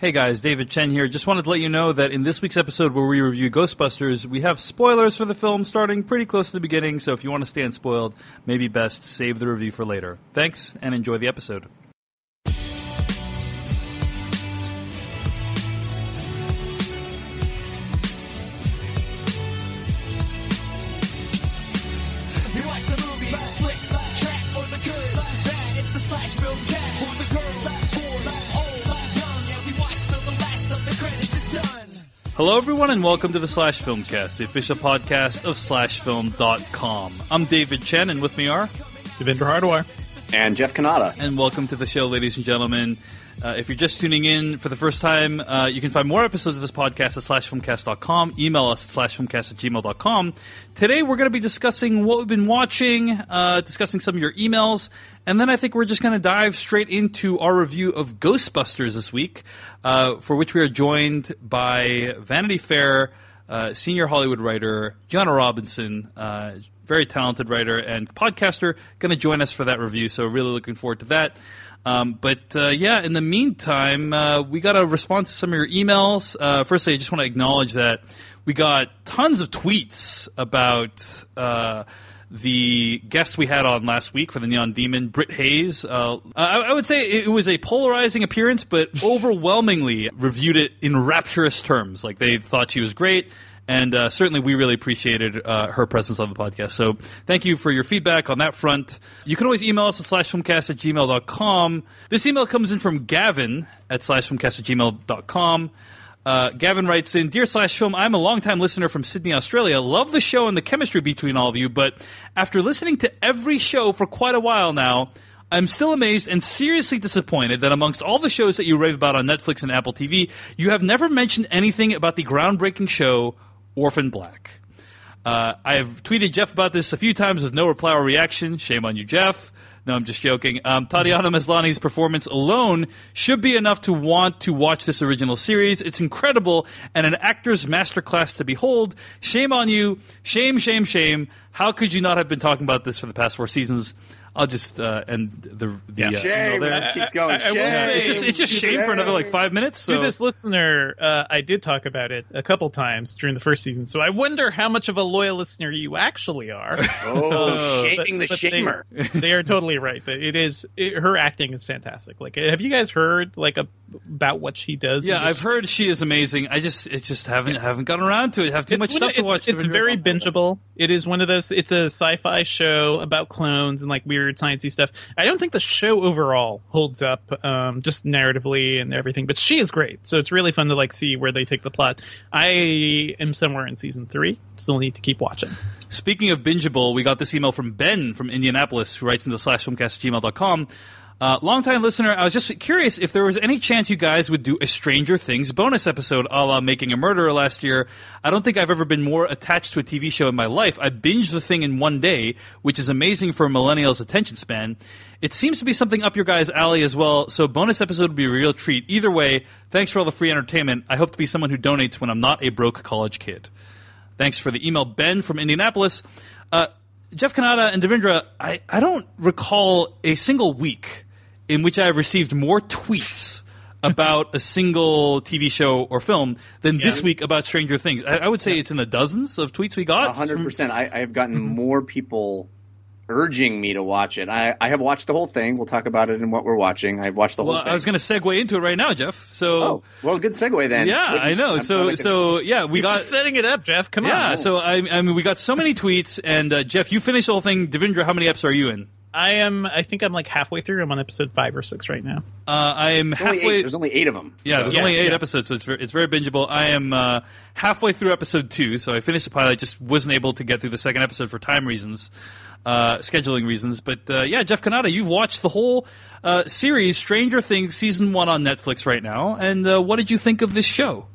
Hey guys, David Chen here. Just wanted to let you know that in this week's episode where we review Ghostbusters, we have spoilers for the film starting pretty close to the beginning, so if you want to stay unspoiled, maybe best save the review for later. Thanks, and enjoy the episode. Hello everyone and welcome to the Slash Filmcast, the official podcast of SlashFilm.com. I'm David Chen and with me are Devindra Hardawar. and Jeff Cannata. and welcome to the show, ladies and gentlemen. Uh, if you're just tuning in for the first time, uh, you can find more episodes of this podcast at slashfilmcast.com. Email us at slashfilmcast at gmail.com. Today, we're going to be discussing what we've been watching, uh, discussing some of your emails, and then I think we're just going to dive straight into our review of Ghostbusters this week, uh, for which we are joined by Vanity Fair uh, senior Hollywood writer Joanna Robinson, uh, very talented writer and podcaster, going to join us for that review. So really looking forward to that. Um, but uh, yeah, in the meantime, uh, we got a response to some of your emails. Uh, firstly, I just want to acknowledge that we got tons of tweets about. Uh, the guest we had on last week for the Neon Demon, Britt Hayes. Uh, I, I would say it was a polarizing appearance, but overwhelmingly reviewed it in rapturous terms. Like they thought she was great. And uh, certainly, we really appreciated uh, her presence on the podcast. So, thank you for your feedback on that front. You can always email us at slashfilmcast at gmail.com. This email comes in from Gavin at slashfilmcast at gmail.com. Uh, Gavin writes in, Dear Slash Film, I'm a longtime listener from Sydney, Australia. Love the show and the chemistry between all of you, but after listening to every show for quite a while now, I'm still amazed and seriously disappointed that amongst all the shows that you rave about on Netflix and Apple TV, you have never mentioned anything about the groundbreaking show Orphan Black. Uh, I have tweeted Jeff about this a few times with no reply or reaction. Shame on you, Jeff. No, I'm just joking. Um, Tatiana performance alone should be enough to want to watch this original series. It's incredible and an actor's masterclass to behold. Shame on you. Shame, shame, shame. How could you not have been talking about this for the past four seasons? I'll just uh, end the, the uh, email Shame. there. It just keeps going. I- I will Shame. say- It's just it's just shame for another like five minutes. So To this listener, uh, I did talk about it a couple times during the first season, so I wonder how much of a loyal listener you actually are. Oh, Uh, shaming but- the but shamer. They, are totally right. That It is it, her acting is fantastic. Like, have you guys heard like a, about what she does? Yeah, I've heard she is amazing. I just, it just haven't haven't gotten around to it. Have too It's much stuff of- to it's, watch. It's very bingeable. It is one of those. It's a sci-fi show about clones and like weird sciencey stuff. I don't think the show overall holds up, um, just narratively and everything. But she is great, so it's really fun to like see where they take the plot. I am somewhere in season three. Still need to keep watching. Speaking of bingeable, we got this email from Ben from Indianapolis, who writes into slash filmcast at gmail.com. Uh, longtime listener, I was just curious if there was any chance you guys would do a Stranger Things bonus episode a la Making a Murderer last year. I don't think I've ever been more attached to a TV show in my life. I binged the thing in one day, which is amazing for a millennial's attention span. It seems to be something up your guys' alley as well, so bonus episode would be a real treat. Either way, thanks for all the free entertainment. I hope to be someone who donates when I'm not a broke college kid. Thanks for the email, Ben from Indianapolis. Uh, Jeff Cannata and Devindra, I, I don't recall a single week in which I have received more tweets about a single TV show or film than this week about Stranger Things. I, I would say it's in the dozens of tweets we got. Hundred percent. I, I have gotten more people urging me to watch it. I, I have watched the whole thing. We'll talk about it in what we're watching. I've watched the Well, whole thing. I was going to segue into it right now, Jeff. So, Oh, well, good segue then. yeah, Wait, I know. I'm- So, I'm so yeah, we He's got. just setting it up, Jeff. Come Yeah, on. Yeah. So I, I mean, we got so many tweets, and uh, Jeff, you finished the whole thing. Devindra, how many eps are you in? I am. I think I'm like halfway through. I'm on episode five or six right now. Uh, I am There's halfway. eight, there's only eight of them. Yeah, So- there's Yeah, only eight yeah. episodes, so it's very, it's very bingeable. I am uh, halfway through episode two, so I finished the pilot. Just wasn't able to get through the second episode for time reasons, uh, scheduling reasons. But uh, yeah, Jeff Cannata, you've watched the whole uh, series, Stranger Things season one on Netflix right now, and uh, what did you think of this show?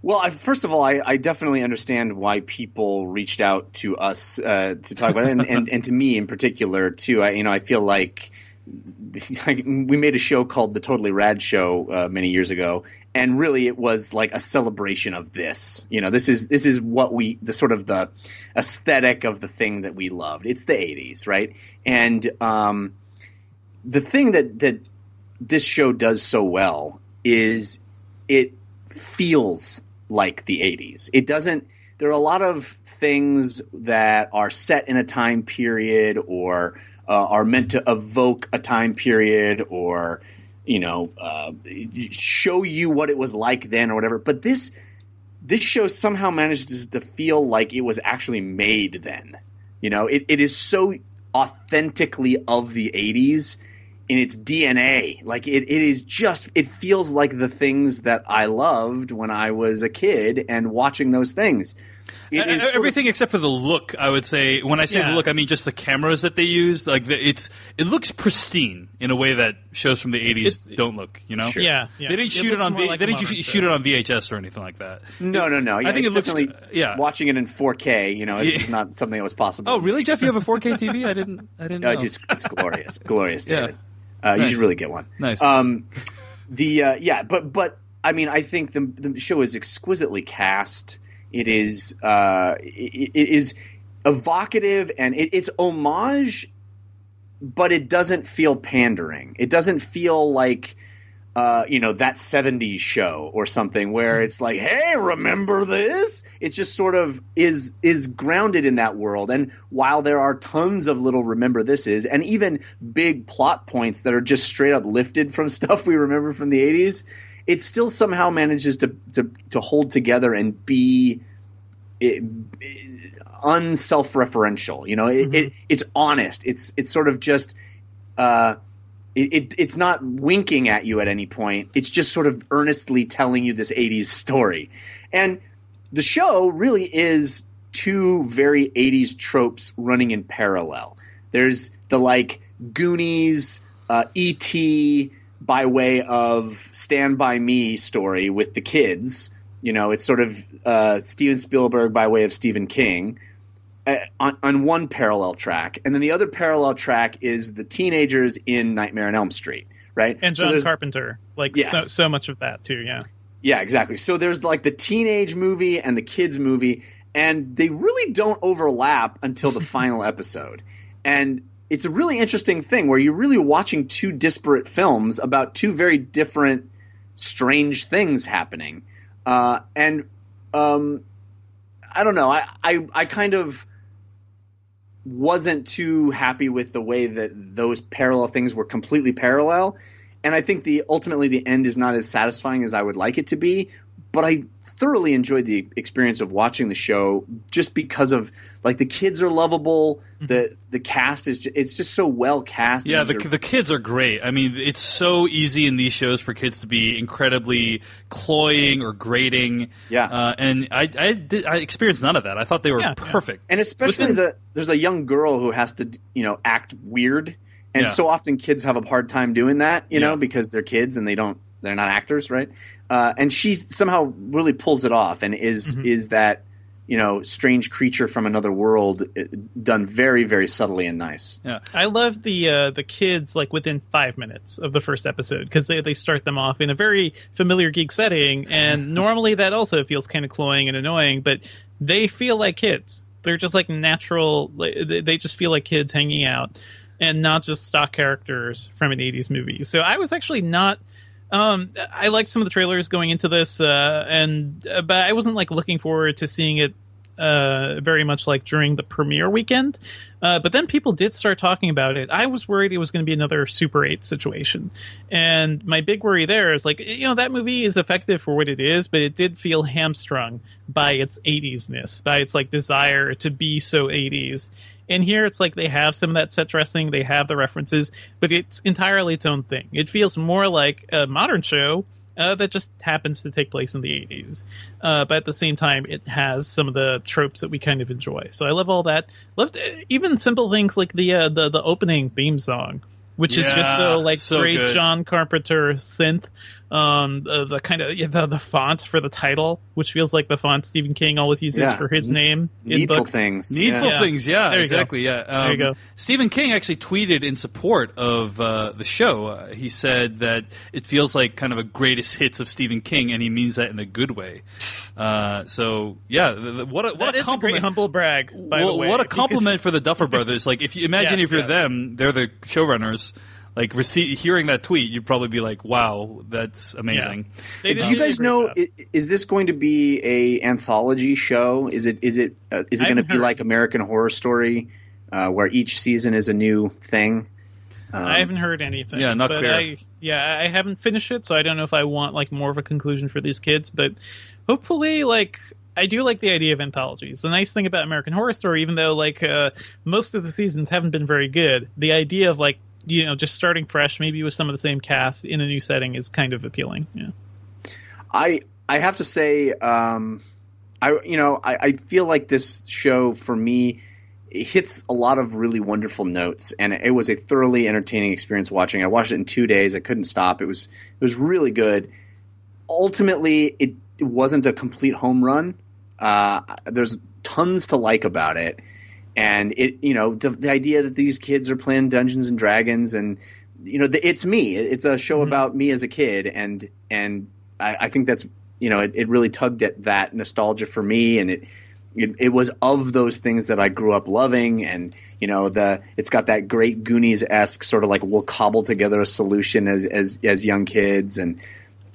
Well, I, first of all, I, I definitely understand why people reached out to us uh, to talk about it, and, and, and to me in particular too. I, you know, I feel like we made a show called the Totally Rad Show uh, many years ago, and really it was like a celebration of this. You know, this is this is what we the sort of the aesthetic of the thing that we loved. It's the '80s, right? And um, the thing that that this show does so well is it feels like the 80s. It doesn't there are a lot of things that are set in a time period or uh, are meant to evoke a time period or you know uh, show you what it was like then or whatever but this this show somehow manages to feel like it was actually made then you know it, it is so authentically of the 80s in its DNA. Like it, it is just it feels like the things that I loved when I was a kid and watching those things. It Uh, is sort of- Everything except for the look, I would say. When I say Yeah. the look, I mean just the cameras that they use. Like the, it's, it looks pristine in a way that shows from the '80s It's- don't look. You know, Sure. Yeah, yeah. they didn't shoot it, looks on. V- like they didn't modern shoot show. it on VHS or anything like that. no, no, no. Yeah, I think it's it looks- definitely yeah. Watching it in 4K, you know, it's Yeah. not something that was possible. Oh, really, Jeff? You have a 4K TV? I didn't. I didn't know. Uh, it's, it's glorious, glorious, Yeah. David. Uh, You should really get one. Nice. Um, the uh, yeah, but but I mean, I think the the show is exquisitely cast. It is uh, it, it is evocative and it, it's homage, but it doesn't feel pandering. It doesn't feel like. Uh, you know that 70s show or something where it's like hey remember this it just sort of is is grounded in that world and while there are tons of little remember this is and even big plot points that are just straight up lifted from stuff we remember from the 80s it still somehow manages to to, to hold together and be it, unself-referential you know it, it it's honest it's it's sort of just uh it, it, it's not winking at you at any point. It's just sort of earnestly telling you this 80s story. And the show really is two very 80s tropes running in parallel. There's the like Goonies, uh, E.T. by way of Stand By Me story with the kids. You know, it's sort of uh, Steven Spielberg by way of Stephen King uh, on, on one parallel track, and then the other parallel track is the teenagers in Nightmare on Elm Street, right? And So John there's- Carpenter, like Yes. so, so much of that too. Yeah, Yeah, exactly. So there's like the teenage movie and the kids movie, and they really don't overlap until the final episode. And it's a really interesting thing where you're really watching two disparate films about two very different, strange things happening. Uh, and um, I don't know. I, I I kind of wasn't too happy with the way that those parallel things were completely parallel and I think the ultimately the end is not as satisfying as I would like it to be. But I thoroughly enjoyed the experience of watching the show just because of like the kids are lovable, the the cast is ju- it's just so well cast. Mm-hmm. Yeah, the, are- the kids are great. I mean, it's so easy in these shows for kids to be incredibly cloying or grating. Yeah. uh, and I I, did, I experienced none of that. I thought they were Yeah, yeah. perfect. and especially Within- the there's a young girl who has to you know act weird, and Yeah. so often kids have a hard time doing that, you know, because they're kids and they don't they're not actors, right? Uh, and she somehow really pulls it off and is Mm-hmm. is that you know strange creature from another world uh, done very very subtly and nice. yeah. I love the uh, the kids like within five minutes of the first episode because they they start them off in a very familiar geek setting, and normally that also feels kind of cloying and annoying, but they feel like kids. They're just like natural. they just feel like kids hanging out, and not just stock characters from an '80s movie. So I was actually not. Um, I liked some of the trailers going into this, uh, and uh, but I wasn't like looking forward to seeing it uh, very much like during the premiere weekend. Uh, but then people did start talking about it. I was worried it was going to be another Super 8 situation. And my big worry there is like, you know, that movie is effective for what it is, but it did feel hamstrung by its 80s-ness, by its like desire to be so 80s. And here it's like they have some of that set dressing, they have the references, but it's entirely its own thing. It feels more like a modern show uh, that just happens to take place in the 80s. Uh, but at the same time, it has some of the tropes that we kind of enjoy. So I love all that. Loved uh, even simple things like the uh, the the opening theme song, which is just so like so great good. John Carpenter synth. Um, the, the kind of the the font for the title, which feels like the font Stephen King always uses Yeah. for his name in Needful books. things. Needful Yeah. things, yeah, There you go. exactly, yeah. Um, There you go. Stephen King actually tweeted in support of uh, the show. Uh, he said that it feels like kind of a greatest hits of Stephen King, and he means that in a good way. Uh, so, yeah, th- th- what a, what That a is a great humble brag, by Well, the way. what a because- compliment for the Duffer Brothers! Like, if you imagine Yes, if you're yes. them, they're the showrunners. Like rece- hearing that tweet, you'd probably be like, "Wow, that's amazing." They Do you guys know? job. i- Is this going to be a anthology show? Is it? Is it? Uh, is it going to be heard. like American Horror Story, uh, where each season is a new thing? Um, I haven't heard anything. Yeah, not but clear. I, yeah, I haven't finished it, so I don't know if I want like more of a conclusion for these kids. But hopefully, like I do like the idea of anthologies. The nice thing about American Horror Story, even though like uh, most of the seasons haven't been very good, the idea of like you know just starting fresh, maybe with some of the same cast in a new setting, is kind of appealing. Yeah. I I have to say, um, I you know I, I feel like this show for me it hits a lot of really wonderful notes, and it was a thoroughly entertaining experience watching. I watched it in two days. I couldn't stop. It was it was really good. Ultimately, it, it wasn't a complete home run. Uh, there's tons to like about it, and it you know the the idea that these kids are playing Dungeons and Dragons and you know the, it's me. It's a show mm-hmm. about me as a kid, and and I, I think that's you know it, it really tugged at that nostalgia for me, and it, it it was of those things that I grew up loving, and you know the it's got that great Goonies esque sort of like we'll cobble together a solution as as as young kids, and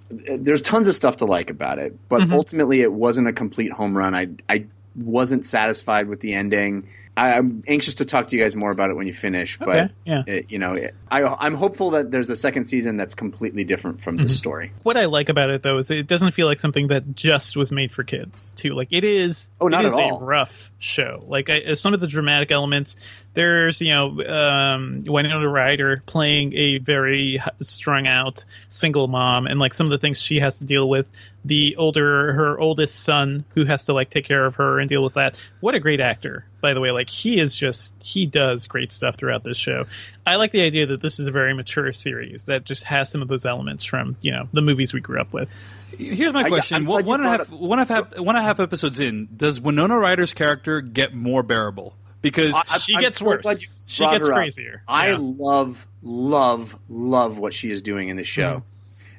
there's tons of stuff to like about it, but mm-hmm. ultimately it wasn't a complete home run. I I wasn't satisfied with the ending. I, I'm anxious to talk to you guys more about it when you finish, but yeah. it- you know, it, I, I'm hopeful that there's a second season that's completely different from Mm-hmm. this story. What I like about it though is it doesn't feel like something that just was made for kids too. Like it is. Oh, not it is at all. a rough show. Like I, some of the dramatic elements. There's you know um, Winona Ryder playing a very strung out single mom, and like some of the things she has to deal with. The older her oldest son who has to like take care of her and deal with that. What a great actor, by the way. Like he is just he does great stuff throughout this show. I like the idea that this is a very mature series that just has some of those elements from you know the movies we grew up with. Here's my question: I'm one one and half, one and a half, one and a half episodes in, does Winona Ryder's character get more bearable? Because I- she I'm gets so worse. glad She gets her up. crazier. I Yeah. love, love, love what she is doing in this show.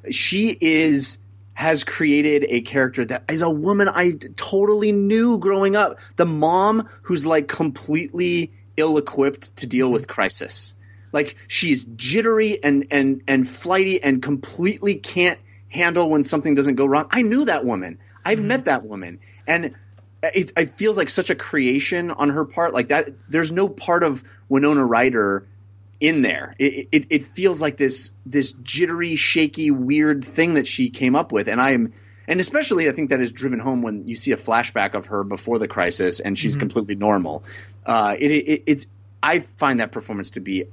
Mm-hmm. She is has created a character that is a woman I totally knew growing up. The mom who's like completely ill-equipped to deal with crisis. Like she's jittery and and and flighty and completely can't handle when something doesn't go wrong. I knew that woman. I've Mm-hmm. met that woman, and it, it feels like such a creation on her part. Like that, there's no part of Winona Ryder in there. It, it it feels like this this jittery, shaky, weird thing that she came up with, and I am. And especially, I think that is driven home when you see a flashback of her before the crisis, and Mm-hmm. she's completely normal. Uh, it, it, it's I find that performance to be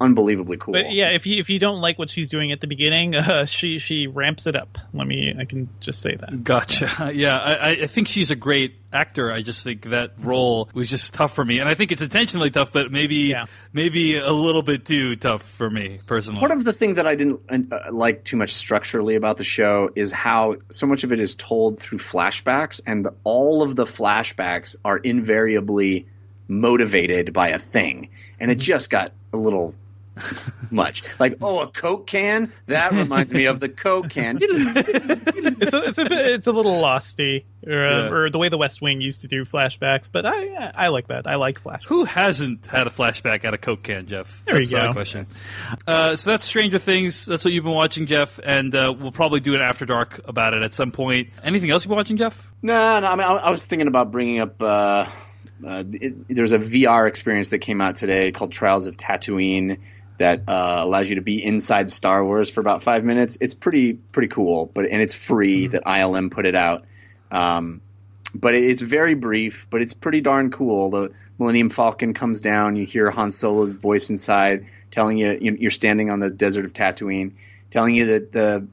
unbelievably cool. But yeah, if you if you don't like what she's doing at the beginning, uh, she she ramps it up. Let me I can just say that. Gotcha. Yeah, I, I think she's a great actor. I just think that role was just tough for me, and I think it's intentionally tough, but maybe Yeah. maybe a little bit too tough for me personally. Part of the thing that I didn't uh, like too much structurally about the show is how so much of it is told through flashbacks, and the, all of the flashbacks are invariably motivated by a thing, and it just got a little much. Like, oh, a Coke can? That reminds me of the Coke can. It's a, it's a bit it's a little losty, or, uh, Yeah. or the way the West Wing used to do flashbacks. But I I like that. I like flashbacks. Who hasn't had a flashback at a Coke can, Jeff? There you that's not go. a question. Uh, so that's Stranger Things. That's what you've been watching, Jeff, and uh, we'll probably do an after dark about it at some point. Anything else you've been watching, Jeff? No, no. I mean, I, I was thinking about bringing up. Uh, uh, it, there's a VR experience that came out today called Trials of Tatooine that uh, allows you to be inside Star Wars for about five minutes. It's pretty pretty cool, but and it's free. That ILM put it out. Um, but it- it's very brief, but it's pretty darn cool. The Millennium Falcon comes down. You hear Han Solo's voice inside telling you you- you're standing on the desert of Tatooine, telling you that the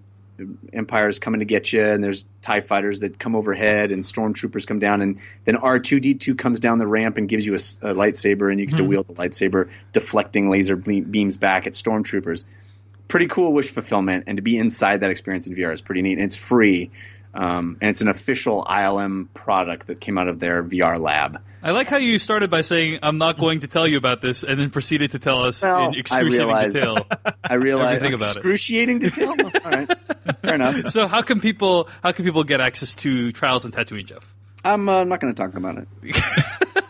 Empire is coming to get you, and there's Tie fighters that come overhead, and stormtroopers come down, and then R two D two comes down the ramp and gives you a lightsaber, and you get to mm-hmm. wield the lightsaber, deflecting laser beams back at stormtroopers. Pretty cool wish fulfillment, and to be inside that experience in VR is pretty neat. And it's free, um, and it's an official ILM product that came out of their VR lab. I like how you started by saying, I'm not going to tell you about this, and then proceeded to tell us Well, in I excruciating realized- detail. I realize Everything about it. excruciating detail. All right, fair enough. so how can people how can people get access to Trials and Tatooine, Jeff? I'm uh, not going to talk about it.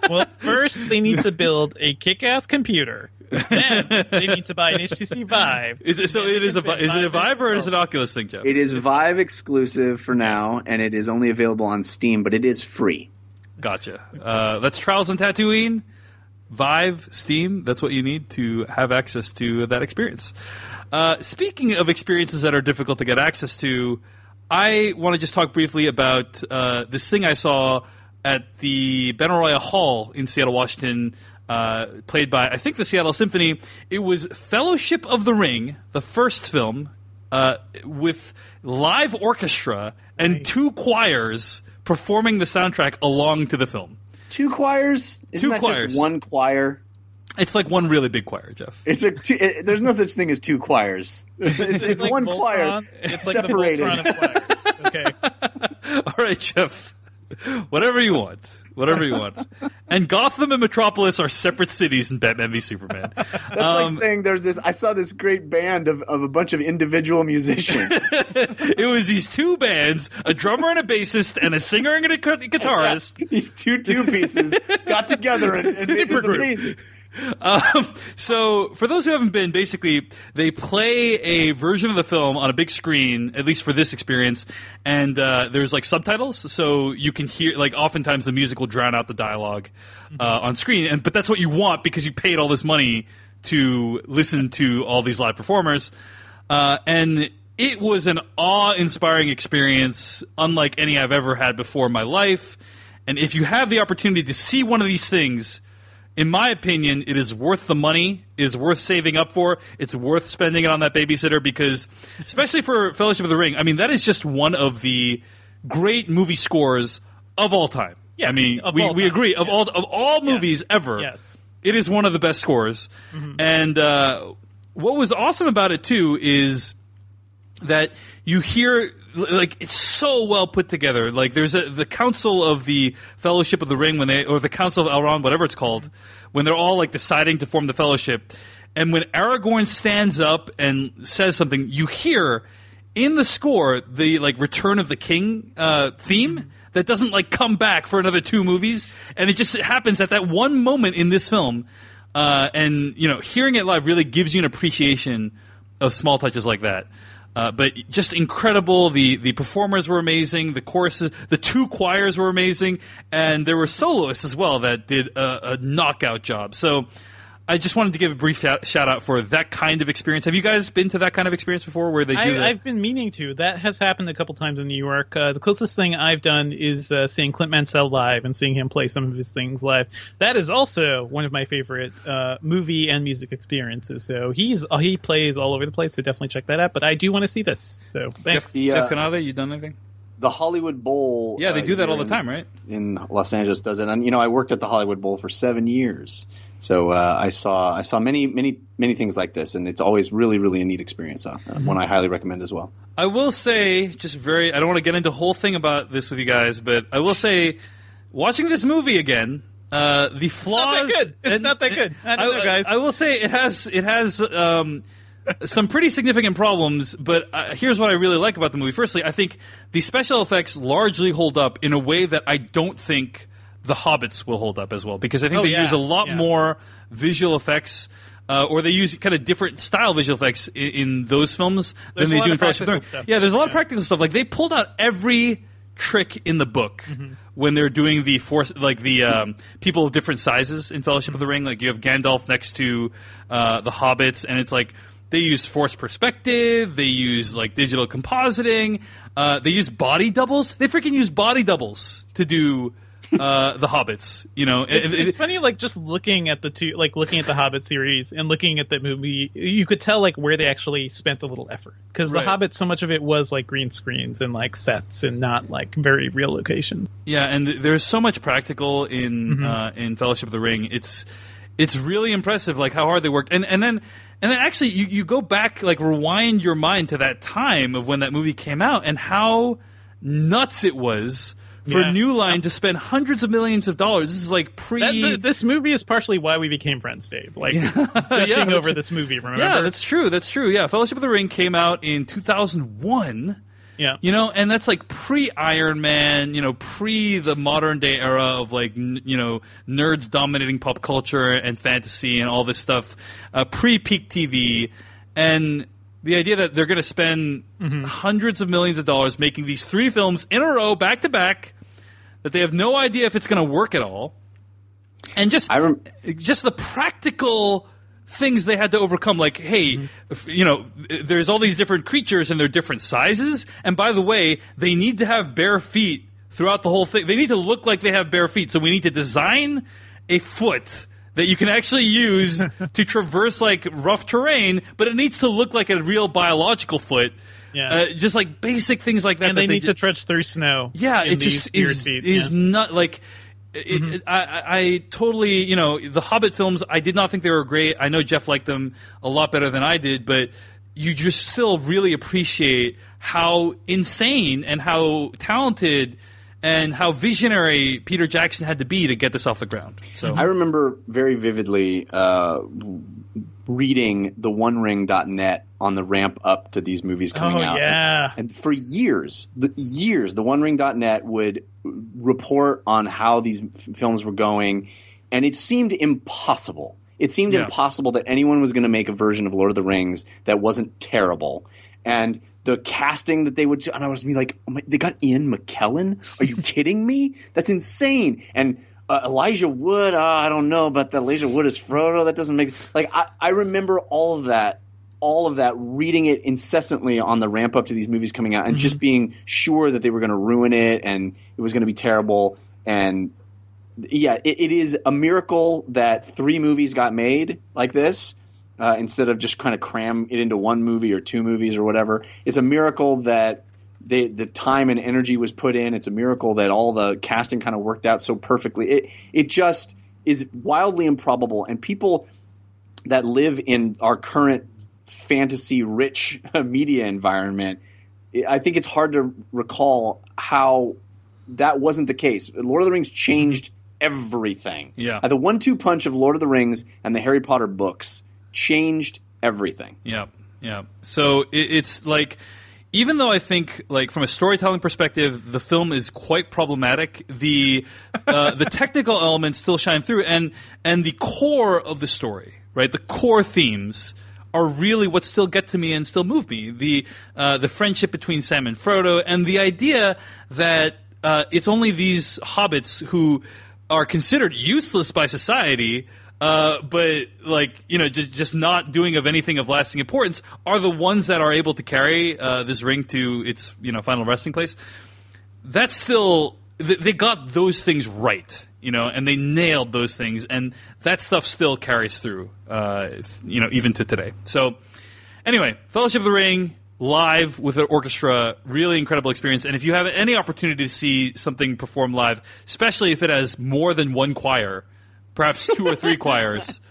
Well, first they need to build a kick-ass computer then they need to buy an HTC Vive. Is it, so Then it they is a can is it a spend Vive or is it an Oculus thing, Jeff? It is Vive exclusive for now, and it is only available on Steam, but it is free. Gotcha. Uh, that's Trials on Tatooine, Vive, Steam. That's what you need to have access to that experience. Uh, speaking of experiences that are difficult to get access to, I want to just talk briefly about uh, this thing I saw at the Benaroya Hall in Seattle, Washington. Uh, played by I think the Seattle Symphony. It was Fellowship of the Ring, the first film, uh, with live orchestra and two choirs performing the soundtrack along to the film. Two choirs? Isn't Two that choirs. just one choir? It's like one really big choir, Jeff. It's a. Two, it, there's no such thing as two choirs. It's, it's, like one Voltron. choir. It's like separated. the Voltron of choir. Okay. All right, Jeff. Whatever you want. Whatever you want. And Gotham and Metropolis are separate cities in Batman v Superman. That's like um, saying there's this. I saw this great band of, of a bunch of individual musicians. It was these two bands, a drummer and a bassist, and a singer and a guitarist. These two two pieces got together and, and it was Supergroup. amazing. Um, so, for those who haven't been, basically, they play a version of the film on a big screen, at least for this experience, and uh, there's like subtitles, so you can hear, like, oftentimes the music will drown out the dialogue uh, on screen, and but that's what you want because you paid all this money to listen to all these live performers, uh, and it was an awe-inspiring experience, unlike any I've ever had before in my life. And if you have the opportunity to see one of these things, in my opinion, it is worth the money, is worth saving up for. It's worth spending it on that babysitter because, especially for Fellowship of the Ring, I mean, that is just one of the great movie scores of all time. Yeah, I mean, of we, we agree of all of all movies ever. Yes. It is one of the best scores. And uh, what was awesome about it too is that you hear like it's so well put together. Like there's a the council of the Fellowship of the Ring when they or the Council of Elrond, whatever it's called, when they're all like deciding to form the Fellowship, and when Aragorn stands up and says something, you hear in the score the like Return of the King uh, theme. That doesn't like come back for another two movies, and it just happens at that one moment in this film, uh, and you know, hearing it live really gives you an appreciation of small touches like that. Uh, but just incredible. The the performers were amazing. The choruses, the two choirs were amazing, and there were soloists as well that did a, a knockout job. So. I just wanted to give a brief shout shout out for that kind of experience. Have you guys been to that kind of experience before, where they do I, that? I've been meaning to. That has happened a couple times in New York. Uh, the closest thing I've done is uh, seeing Clint Mansell live and seeing him play some of his things live. That is also one of my favorite uh, movie and music experiences. So he's uh, he plays all over the place. So definitely check that out. But I do want to see this. So thanks. Jeff, The, Jeff uh, Cannata, you done anything? The Hollywood Bowl. Yeah, they uh, do that all here the in- time, right? In Los Angeles, does it? And you know, I worked at the Hollywood Bowl for seven years, so uh, I saw I saw many many many things like this, and it's always really really a neat experience. Uh, One I highly recommend as well. I will say, just very, I don't want to get into a whole thing about this with you guys, but I will say, watching this movie again, uh, the flaws. not that good. It's not that good. I don't know, guys. I will say it has it has um, some pretty significant problems, but uh, here's what I really like about the movie. Firstly, I think the special effects largely hold up in a way that I don't think the Hobbits will hold up as well, because I think Oh, they yeah. use a lot Yeah. more visual effects. Uh, or they use kind of different style visual effects in, in those films There's than they do in Fellowship of the Ring. Yeah, there's a lot of practical stuff. Like they pulled out every trick in the book when they're doing the force, like the um, people of different sizes in Fellowship of the Ring. Like you have Gandalf next to uh, the hobbits, and it's like they use force perspective. They use like digital compositing. Uh, they use body doubles. They freaking use body doubles to do uh, the hobbits. You know, It's, It- it- it's funny, like just looking at the two, like looking at the Hobbit series and looking at the movie, you could tell like where they actually spent a little effort because Right. the Hobbit, so much of it was like green screens and like sets and not like very real locations. Yeah, and there's so much practical in uh, in Fellowship of the Ring. It's it's really impressive, like how hard they worked, and and then and then actually you you go back like rewind your mind to that time of when that movie came out and how nuts it was for Yeah. New Line to spend hundreds of millions of dollars. This is like pre. That, th- this movie is partially why we became friends, Dave. Like Yeah, gushing over this movie. Remember? Yeah, that's true. That's true. Yeah, Fellowship of the Ring came out in 2001. Yeah. You know, and that's like pre Iron Man, you know, pre the modern day era of like, n- you know, nerds dominating pop culture and fantasy and all this stuff, uh, pre peak TV. And the idea that they're going to spend hundreds of millions of dollars making these three films in a row, back to back, that they have no idea if it's going to work at all. And just I rem- just the practical things they had to overcome like hey mm-hmm. if- you know there's all these different creatures and they're different sizes. And by the way they need to have bare feet throughout the whole thing. They need to look like they have bare feet. So we need to design a foot that you can actually use to traverse like rough terrain but it needs to look like a real biological foot Yeah. uh, just like basic things like that and that they need ju- to trudge through snow. yeah, in it just these weird is feet, is yeah. not like. It, it- I, I I totally, you know, the Hobbit films. I did not think they were great. I know Jeff liked them a lot better than I did, but you just still really appreciate how insane and how talented and how visionary Peter Jackson had to be to get this off the ground. So I remember very vividly uh, reading the One OneRing.net on the ramp up to these movies coming Oh, out. yeah. And, and for years, the years, the One OneRing.net would report on how these f- films were going, and it seemed impossible. It seemed Yeah. impossible that anyone was going to make a version of Lord of the Rings that wasn't terrible. And the casting that they would, and I was me like, oh my, they got Ian McKellen? Are you kidding me? That's insane. And uh, Elijah Wood, uh, I don't know about that. Elijah Wood is Frodo. That doesn't make like I, I remember all of that, all of that, reading it incessantly on the ramp up to these movies coming out, and just being sure that they were going to ruin it and it was going to be terrible. And yeah, it, it is a miracle that three movies got made like this uh, instead of just kind of cram it into one movie or two movies or whatever. It's a miracle that they, the time and energy was put in. It's a miracle that all the casting kind of worked out so perfectly. It it just is wildly improbable, and people that live in our current fantasy rich media environment, I think it's hard to recall how that wasn't the case. Lord of the Rings changed everything. Yeah. Uh, the one-two punch of Lord of the Rings and the Harry Potter books changed everything. Yeah, yeah. So it, it's like, even though I think, like, from a storytelling perspective, the film is quite problematic. The uh, the technical elements still shine through, and and the core of the story, right? The core themes are really what still get to me and still move me. The uh, the friendship between Sam and Frodo, and the idea that uh, it's only these hobbits who are considered useless by society uh, but like you know, just just not doing of anything of lasting importance are the ones that are able to carry uh, this ring to its you know final resting place. That's still th- they got those things right, you know, and they nailed those things, and that stuff still carries through, uh, you know, even to today. So anyway, Fellowship of the Ring live with an orchestra, really incredible experience. And if you have any opportunity to see something performed live, especially if it has more than one choir, perhaps two or three choirs.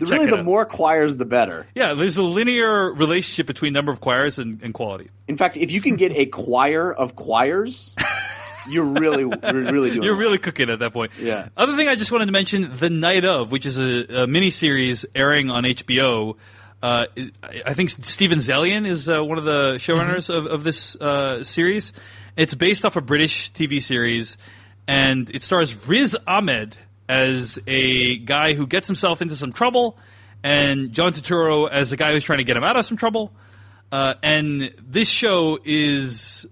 Really, the out. more choirs, the better. Yeah, there's a linear relationship between number of choirs and, and quality. In fact, if you can get a choir of choirs, you're really, you're really doing. You're well. really cooking at that point. Yeah. Other thing I just wanted to mention, The Night of, which is a, a mini series airing on HBO. Uh, I think Steven Zaillian is uh, one of the showrunners of, of this uh, series. It's based off a British TV series, and it stars Riz Ahmed as a guy who gets himself into some trouble, and John Turturro as a guy who's trying to get him out of some trouble. Uh, and this show is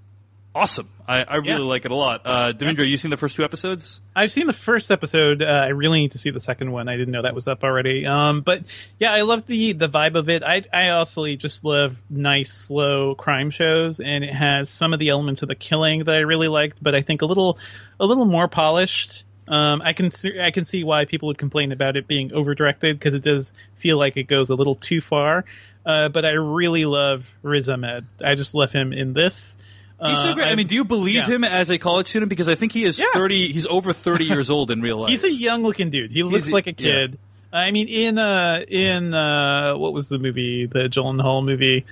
awesome. I, I really Yeah. like it a lot. Uh, Devindra, you seen the first two episodes? I've seen the first episode. Uh, I really need to see the second one. I didn't know that was up already. Um, but yeah, I love the the vibe of it. I I also just love nice, slow crime shows, and it has some of the elements of the killing that I really liked, but I think a little a little more polished. Um, I can see, I can see why people would complain about it being over directed because it does feel like it goes a little too far. Uh, but I really love Riz Ahmed. I just love him in this. He's so Uh, great. I I've- mean, do you believe yeah. him as a college student? Because I think he is Yeah. thirty. He's over thirty years old in real life. He's a young looking dude. He looks He's- like a yeah. kid. I mean, in uh, in uh, what was the movie? The Gyllenhaal movie,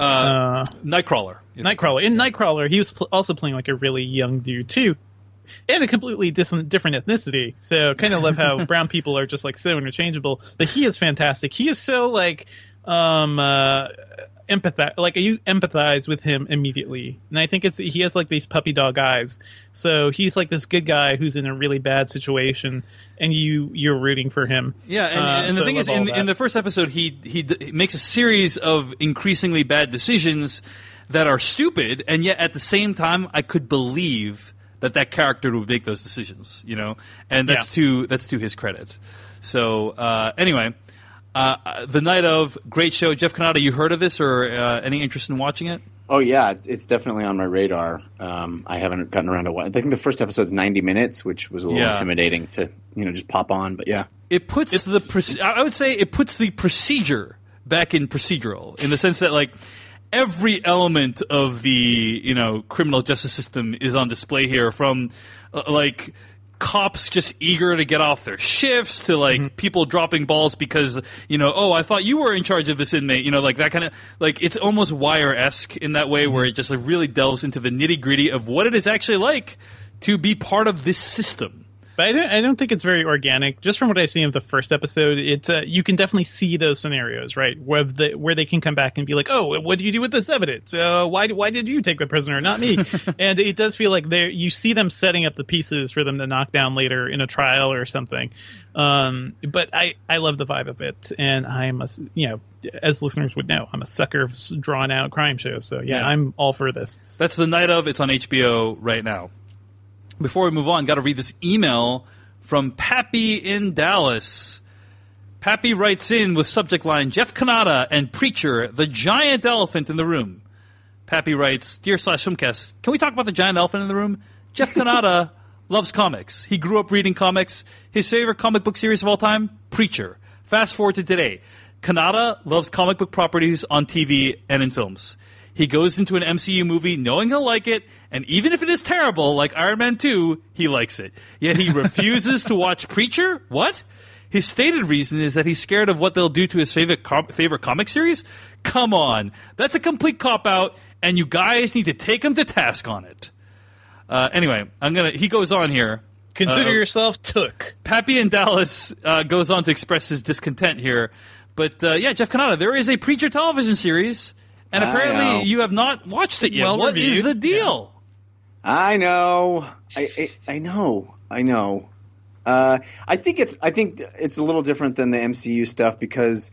uh, uh, Nightcrawler. Nightcrawler. In Nightcrawler, he was pl- also playing like a really young dude too, and a completely dis- different ethnicity. So, kind of love how brown people are just like so interchangeable. But he is fantastic. He is so like, um, uh, empathize like you empathize with him immediately and i think it's he has like these puppy dog eyes so he's like this good guy who's in a really bad situation and you you're rooting for him Yeah, and, Uh, and so the thing is, in, in the first episode, he, he d- he makes a series of increasingly bad decisions that are stupid, and yet at the same time, I could believe that that character would make those decisions. You know, and that's to that's to his credit. So uh, anyway, uh, the night of great show, Jeff Cannata. You heard of this or uh, any interest in watching it? Oh yeah, it's, it's definitely on my radar. Um, I haven't gotten around to watch. I think the first episode's ninety minutes, which was a little Yeah. intimidating to you know just pop on. But yeah, it puts it's, the proce- I would say it puts the procedure back in procedural in the sense that like every element of the you know criminal justice system is on display here from uh, like cops just eager to get off their shifts to like people dropping balls because you know oh I thought you were in charge of this inmate you know like that kind of like it's almost wire esque in that way where it just like, really delves into the nitty gritty of what it is actually like to be part of this system. But I don't, I don't think it's very organic. Just from what I've seen of the first episode, it's uh, you can definitely see those scenarios, right? Where the where they can come back and be like, "Oh, what do you do with this evidence? Uh, why why did you take the prisoner, not me?" and it does feel like they you see them setting up the pieces for them to knock down later in a trial or something. Um, but I I love the vibe of it, and I'm a you know as listeners would know, I'm a sucker of drawn out crime shows. So yeah, Yeah. I'm all for this. That's the night of. It's on HBO right now. Before we move on, got to read this email from Pappy in Dallas. Pappy writes in with subject line Jeff Cannata and Preacher, the giant elephant in the room. Pappy writes, Dear slash Filmcast, can we talk about the giant elephant in the room? Jeff Cannata loves comics. He grew up reading comics. His favorite comic book series of all time? Preacher. Fast forward to today. Cannata loves comic book properties on TV and in films. He goes into an MCU movie knowing he'll like it, and even if it is terrible, like Iron Man 2, he likes it. Yet he refuses to watch Preacher? What? His stated reason is that he's scared of what they'll do to his favorite com- favorite comic series. Come on, that's a complete cop out, and you guys need to take him to task on it. Uh, anyway, I'm gonna. He goes on here. Consider Uh, yourself took. Pappy in Dallas uh, goes on to express his discontent here, but uh, yeah, Jeff Cannata, there is a Preacher television series, and apparently you have not watched it yet. Well what is reviewed. the deal? I know. I, I I know. I know. Uh, I think it's I think it's a little different than the MCU stuff because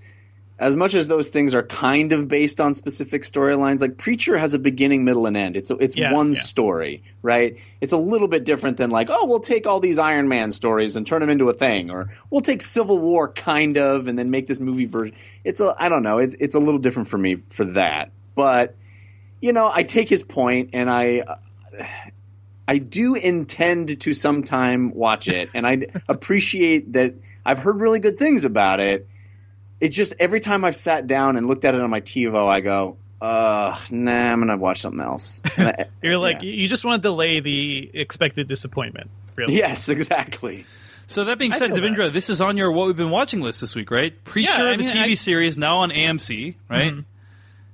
as much as those things are kind of based on specific storylines, like Preacher has a beginning, middle, and end. It's it's Yeah, one yeah. story, right? It's a little bit different than like, oh, we'll take all these Iron Man stories and turn them into a thing, or we'll take Civil War kind of and then make this movie version. It's a I don't know. It's it's a little different for me for that, but you know, I take his point, and I I do intend to sometime watch it, and I appreciate that I've heard really good things about it. It just every time I've sat down and looked at it on my TiVo, I go, uh, nah, I'm gonna watch something else. I- You're like yeah. you just want to delay the expected disappointment. Really? yes, exactly. So that being said, feel that. Devindra, this is on your what we've been watching list this week, right? Preacher, Yeah, I the TV I- Mm-hmm. series, now on AMC, right?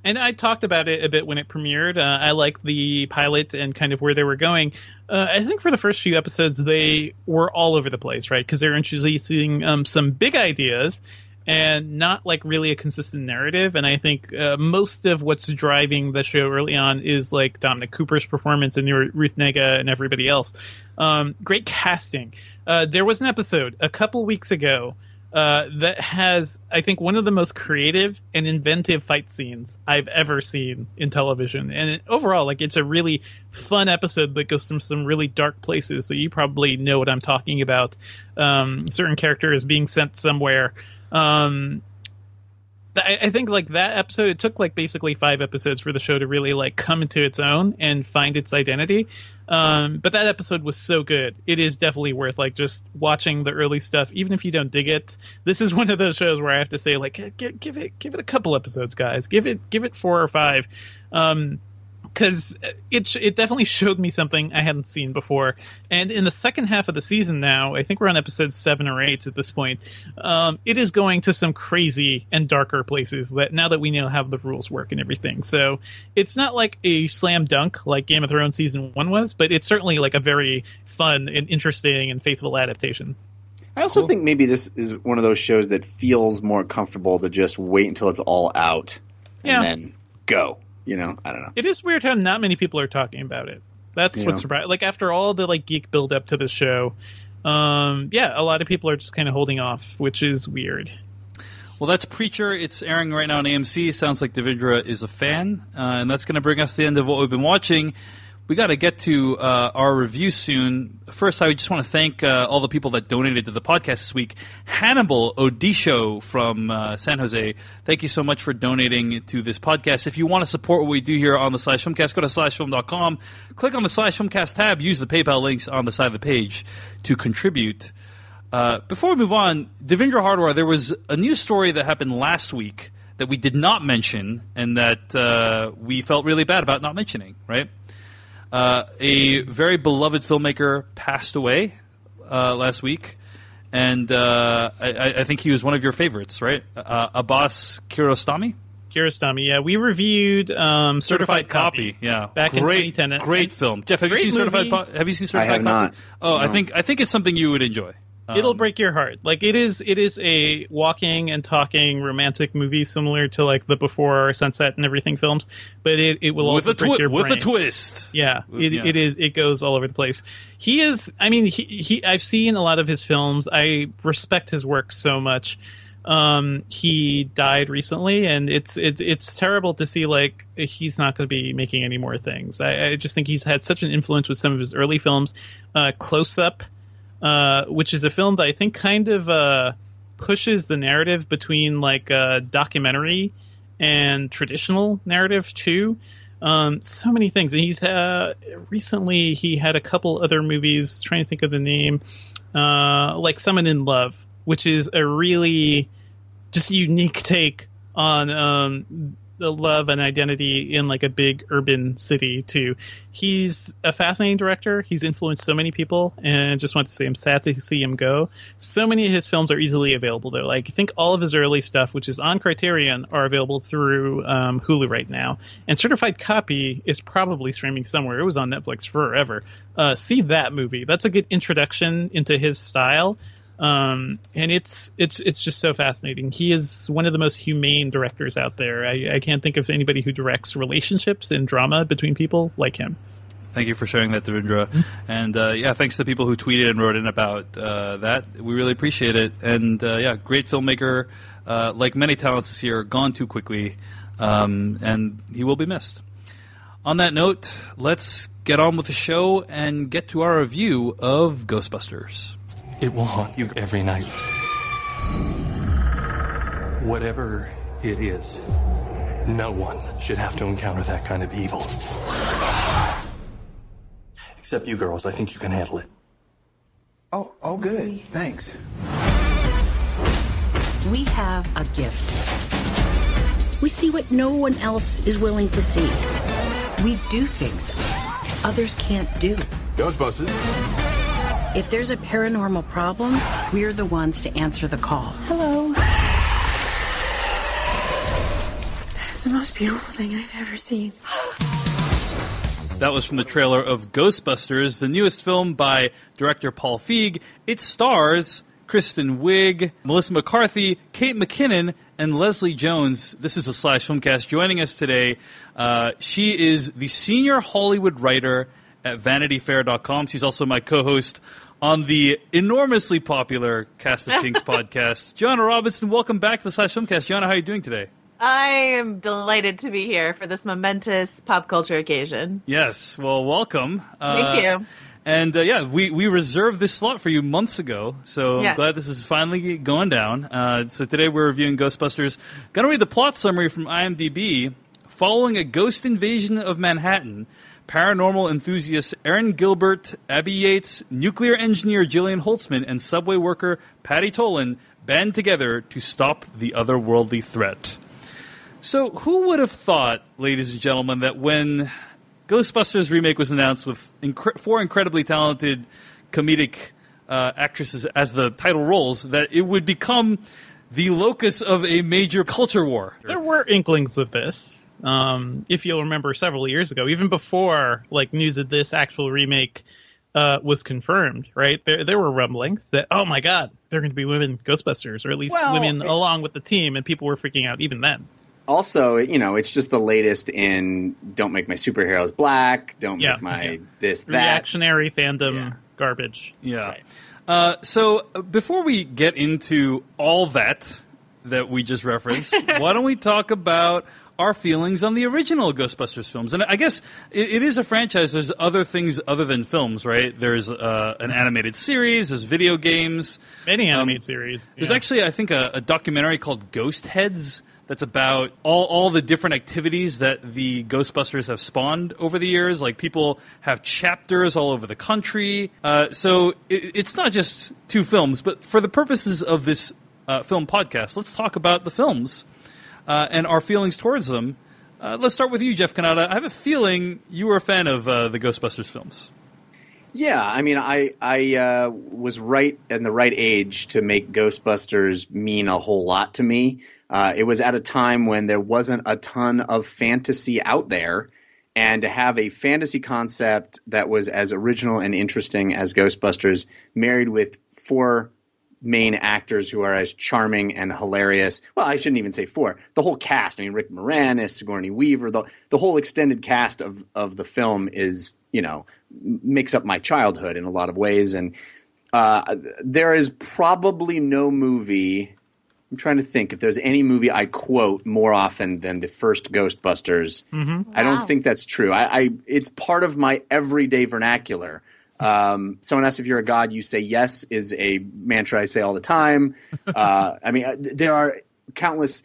And I talked about it a bit when it premiered. Uh, I like the pilot and kind of where they were going. Uh, I think for the first few episodes, they were all over the place, right? Because they're introducing um, some big ideas and not like really a consistent narrative. And I think uh, most of what's driving the show early on is like Dominic Cooper's performance and Ruth Negga and everybody else. Um, great casting. Uh, there was an episode a couple weeks ago uh, that has, I think, one of the most creative and inventive fight scenes I've ever seen in television. And it, overall, like, it's a really fun episode that goes from some really dark places. So you probably know what I'm talking about. Um, certain character is being sent somewhere. Um, I, think like that episode, it took like basically five episodes for the show to really like come into its own and find its identity. Um, but that episode was so good. It is definitely worth like just watching the early stuff, even if you don't dig it. This is one of those shows where I have to say like, give it, give it a couple episodes, guys. Give it, give it four or five. Um, because it it definitely showed me something I hadn't seen before. And in the second half of the season now, I think we're on episode seven or eight at this point. Um, it is going to some crazy and darker places that now that we know how the rules work and everything. So it's not like a slam dunk like Game of Thrones season one was, but it's certainly like a very fun and interesting and faithful adaptation. I also think maybe this is one of those shows that feels more comfortable to just wait until it's all out and Yeah. then go. You know, I don't know. It is weird how not many people are talking about it. That's Yeah. what's surprising. Like after all the like geek build up to the show, um, yeah, a lot of people are just kind of holding off, which is weird. Well, that's Preacher. It's airing right now on AMC. Sounds like Devindra is a fan, uh, and that's going to bring us to the end of what we've been watching. We got to get to uh, our review soon. First, I just want to thank uh, all the people that donated to the podcast this week. Hannibal Odisho from uh, San Jose, thank you so much for donating to this podcast. If you want to support what we do here on the Slash Filmcast, go to slashfilm.com, click on the Slash Filmcast tab, use the PayPal links on the side of the page to contribute. Uh, before we move on, Devindra Hardawar, there was a news story that happened last week that we did not mention and that uh, we felt really bad about not mentioning, right? Uh, a very beloved filmmaker passed away uh, last week, and uh, I, I- I think he was one of your favorites, right? Uh, Abbas Kiarostami? Kiarostami, yeah, we reviewed um, Certified, Copy, yeah. back in great, 2010. Great film. Jeff, have you Great seen Certified? Po- have you seen Certified I have Copy? not. Oh, I think I think it's something you would enjoy. It'll Um, break your heart. Like it is, it is a walking and talking romantic movie similar to like the Before Sunset and everything films, but it, it will with also a break twi- your with a twist. Yeah, it, Yeah. it is. It goes all over the place. He is. I mean, he, he. I've seen a lot of his films. I respect his work so much. Um, he died recently, and it's it's it's terrible to see like he's not going to be making any more things. I, I just think he's had such an influence with some of his early films. Uh, Close Up, uh, which is a film that I think kind of uh, pushes the narrative between like uh, documentary and traditional narrative too. Um, so many things, and he's uh, recently he had a couple other movies. Trying to think of the name, uh, like Someone in Love, which is a really just unique take on um, the love and identity in like a big urban city too. He's a fascinating director. He's influenced so many people, and just want to say I'm sad to see him go. So many of his films are easily available though. Like I think all of his early stuff, which is on Criterion, are available through um, Hulu right now. And Certified Copy is probably streaming somewhere. It was on Netflix forever. Uh, see that movie. That's a good introduction into his style um, and it's it's it's just so fascinating. He is one of the most humane directors out there. I, I can't think of anybody who directs relationships and drama between people like him. Thank you for sharing that, Devindra. Mm-hmm. And uh, yeah, thanks to the people who tweeted and wrote in about uh, that. We really appreciate it. And uh, yeah, great filmmaker. Uh, like many talents this year, gone too quickly, um, and he will be missed. On that note, let's get on with the show and get to our review of Ghostbusters. It will haunt you every night. Whatever it is, no one should have to encounter that kind of evil. Except you girls, I think you can handle it. Oh, oh, good. Thanks. We have a gift. We see what no one else is willing to see. We do things others can't do. Ghostbusters. If there's a paranormal problem, we're the ones to answer the call. Hello. That's the most beautiful thing I've ever seen. That was from the trailer of Ghostbusters, the newest film by director Paul Feig. It stars Kristen Wiig, Melissa McCarthy, Kate McKinnon, and Leslie Jones. This is a slash filmcast joining us today. Uh, she is the senior Hollywood writer at VanityFair.com. She's also my co-host on the enormously popular Cast of Kings podcast. Joanna Robinson, welcome back to the slash filmcast. Joanna, how are you doing today? I am delighted to be here for this momentous pop culture occasion. Yes, well, welcome. Thank Uh, you. And uh, yeah, we, we reserved this slot for you months ago, so I'm glad this is finally going down. Uh, so today we're reviewing Ghostbusters. Gonna read the plot summary from IMDb. Following a ghost invasion of Manhattan, paranormal enthusiasts Erin Gilbert, Abby Yates, nuclear engineer Jillian Holtzman, and subway worker Patty Tolan band together to stop the otherworldly threat. So, who would have thought, ladies and gentlemen, that when Ghostbusters remake was announced with four incredibly talented comedic uh, actresses as the title roles, that it would become the locus of a major culture war? There were inklings of this. Um, if you'll remember several years ago, even before like news of this actual remake uh, was confirmed, right? There there were rumblings that oh my god, they're going to be women Ghostbusters, or at least Well, women it- along with the team, and people were freaking out even then. also, you know, it's just the latest in don't make my superheroes black, don't Yeah, make my yeah. this that. Reactionary fandom Yeah. garbage. Yeah. Uh, so uh, before we get into all that that we just referenced, why don't we talk about our feelings on the original Ghostbusters films? And I guess it, it is a franchise. There's other things other than films, right? There's uh, an animated series. There's video games. Many animated series. There's actually, I think, a, a documentary called Ghost Heads that's about all, all the different activities that the Ghostbusters have spawned over the years. Like people have chapters all over the country. Uh, so it, it's not just two films, but for the purposes of this uh, film podcast, let's talk about the films uh, and our feelings towards them. Uh, let's start with you, Jeff Cannata. I have a feeling you were a fan of uh, the Ghostbusters films. Yeah, I mean, I I uh, was right in the right age to make Ghostbusters mean a whole lot to me. Uh, it was at a time when there wasn't a ton of fantasy out there, and to have a fantasy concept that was as original and interesting as Ghostbusters, married with four main actors who are as charming and hilarious. Well, I shouldn't even say four. The whole cast. I mean, Rick Moranis, Sigourney Weaver, the the whole extended cast of of the film is you know makes up my childhood in a lot of ways. And uh, there is probably no movie. I'm trying to think if there's any movie I quote more often than the first Ghostbusters. I don't think that's true. I, I it's part of my everyday vernacular. Um, someone asks if you're a god, you say yes is a mantra I say all the time. Uh, I mean, uh, there are countless.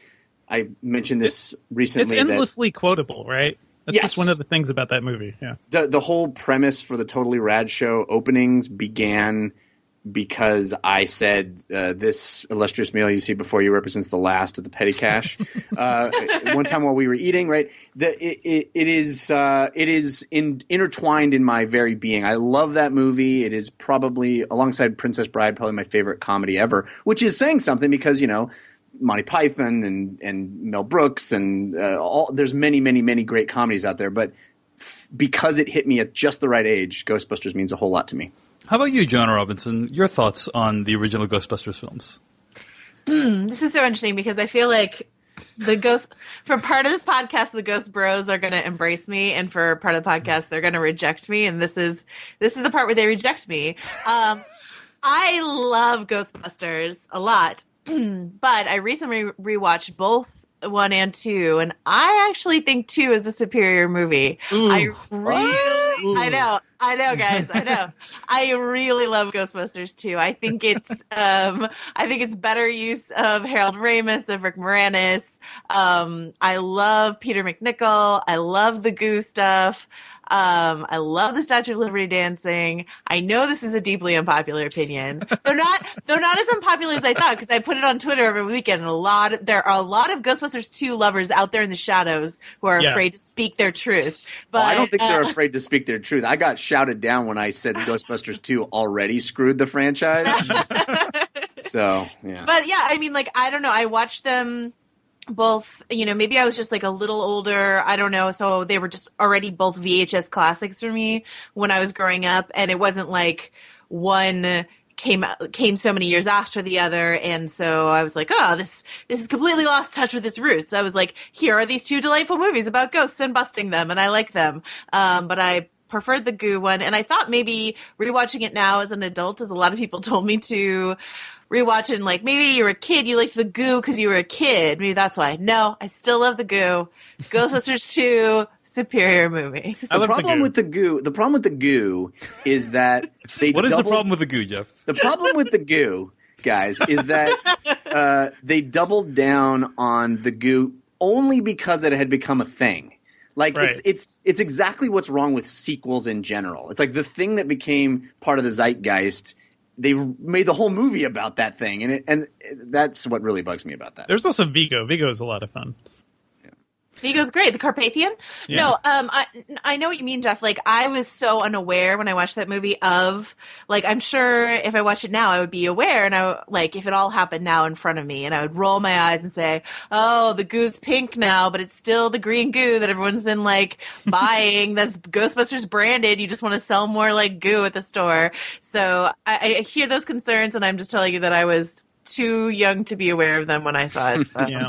I mentioned this It's recently. that endlessly quotable, right? That's Yes. just one of the things about that movie. Yeah. the the whole premise for the Totally Rad Show openings began because I said uh, this illustrious meal you see before you represents the last of the petty cash. uh, one time while we were eating, right? The, it, it, it is uh, it is in, intertwined in my very being. I love that movie. It is probably alongside Princess Bride, probably my favorite comedy ever, which is saying something because you know. Monty Python and, and Mel Brooks and uh, all there's many many many great comedies out there, but because it hit me at just the right age, Ghostbusters means a whole lot to me. How about you, John Robinson? Your thoughts on the original Ghostbusters films? This is so interesting because I feel like the ghost for part of this podcast the ghost bros are going to embrace me and for part of the podcast they're going to reject me and this is this is the part where they reject me um i love ghostbusters a lot but i recently rewatched both one and two and i actually think two is a superior movie. I really i know i know guys i know. I really love ghostbusters 2 i think it's um i think it's better use of harold ramis of rick moranis. Um i love peter macnicol. I love the goo stuff um, I love the Statue of Liberty dancing. I know this is a deeply unpopular opinion. They're not, they're not as unpopular as I thought because I put it on Twitter every weekend. And a lot, there are a lot of Ghostbusters 2 lovers out there in the shadows who are Yeah. afraid to speak their truth. But Well, I don't think they're uh, afraid to speak their truth. I got shouted down when I said Ghostbusters 2 already screwed the franchise. so, yeah. but yeah, I mean, like, I don't know. I watched them both, you know, maybe I was just like a little older. I don't know. So they were just already both VHS classics for me when I was growing up. And it wasn't like one came came so many years after the other and so I was like oh this this is completely lost touch with its roots I was like here are these two delightful movies about ghosts and busting them and I like them um, but I preferred the goo one and I thought maybe rewatching it now as an adult as a lot of people told me to rewatch it and like maybe you were a kid you liked the goo because you were a kid maybe that's why no I still love the goo Ghostbusters 2 superior movie I the love problem goo. with the goo, the problem with the goo is that they What is the problem with the goo, Jeff? The problem with the goo, guys, is that uh, they doubled down on the goo only because it had become a thing. Like it's it's it's exactly what's wrong with sequels in general. It's like the thing that became part of the zeitgeist. They made the whole movie about that thing, and it, and that's what really bugs me about that. There's also Vigo. Vigo is a lot of fun. Vigo's great. The Carpathian? Yeah. No, um, I, I know what you mean, Jeff. Like, I was so unaware when I watched that movie of, like, I'm sure if I watched it now, I would be aware, and I, like, if it all happened now in front of me, and I would roll my eyes and say, oh, the goo's pink now, but it's still the green goo that everyone's been, like, buying that's Ghostbusters branded. You just want to sell more, like, goo at the store. So I, I hear those concerns, and I'm just telling you that I was too young to be aware of them when I saw it. Um, Yeah.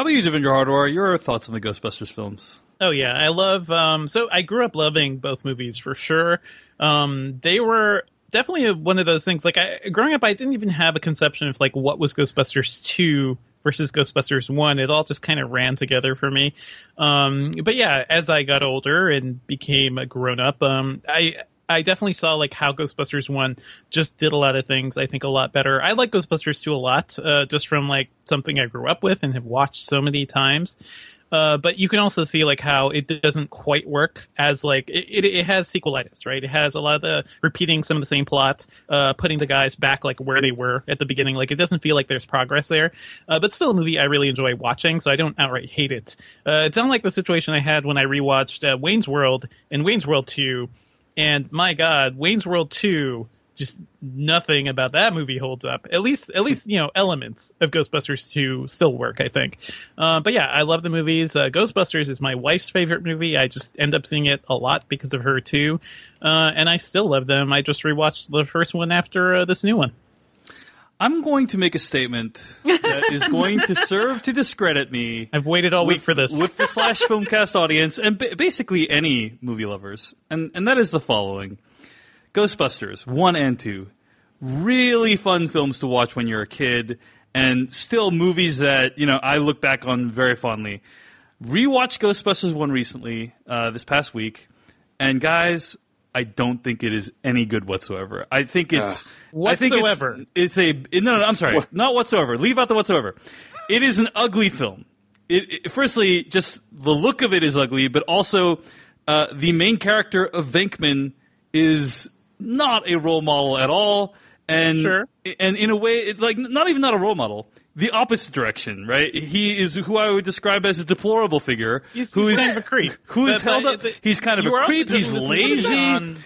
How about you, Devindra Hardawar? Your thoughts on the Ghostbusters films? Oh yeah, I love. Um, so I grew up loving both movies for sure. Um, they were definitely one of those things. Like I, growing up, I didn't even have a conception of like what was Ghostbusters two versus Ghostbusters one. It all just kind of ran together for me. Um, but yeah, as I got older and became a grown up, um, I I definitely saw like how Ghostbusters one just did a lot of things. I think a lot better. I like Ghostbusters two a lot, uh, just from like something I grew up with and have watched so many times. Uh, but you can also see like how it doesn't quite work as like it, it, it has sequelitis, right? It has a lot of the repeating some of the same plot, uh, putting the guys back like where they were at the beginning. Like it doesn't feel like there's progress there, uh, but still a movie I really enjoy watching, so I don't outright hate it. Uh, it's unlike the situation I had when I rewatched uh, Wayne's World and Wayne's World Two, and my God, Wayne's World Two just nothing about that movie holds up. At least, at least you know elements of Ghostbusters two still work. I think. Uh, but yeah, I love the movies. Uh, Ghostbusters is my wife's favorite movie. I just end up seeing it a lot because of her too, uh, and I still love them. I just rewatched the first one after uh, this new one. I'm going to make a statement that is going to serve to discredit me. I've waited all with, week for this. with the slash filmcast audience and ba- basically any movie lovers, and and that is the following: Ghostbusters one and two, really fun films to watch when you're a kid, and still movies that you know I look back on very fondly. Rewatched Ghostbusters one recently uh, this past week, and guys. I don't think it is any good whatsoever. I think it's I think it's- Whatsoever. It's, a no, no. I'm sorry, not whatsoever. Leave out the whatsoever. It is an ugly film. It, it- firstly, just the look of it is ugly, but also uh, the main character of Venkman is not a role model at all, and Sure. and in a way, it, like not even not a role model. The opposite direction, right? He is who I would describe as a deplorable figure. He's- who he's is- kind of a creep. Who is But- held but up? the- He's kind of a creep. He's lazy.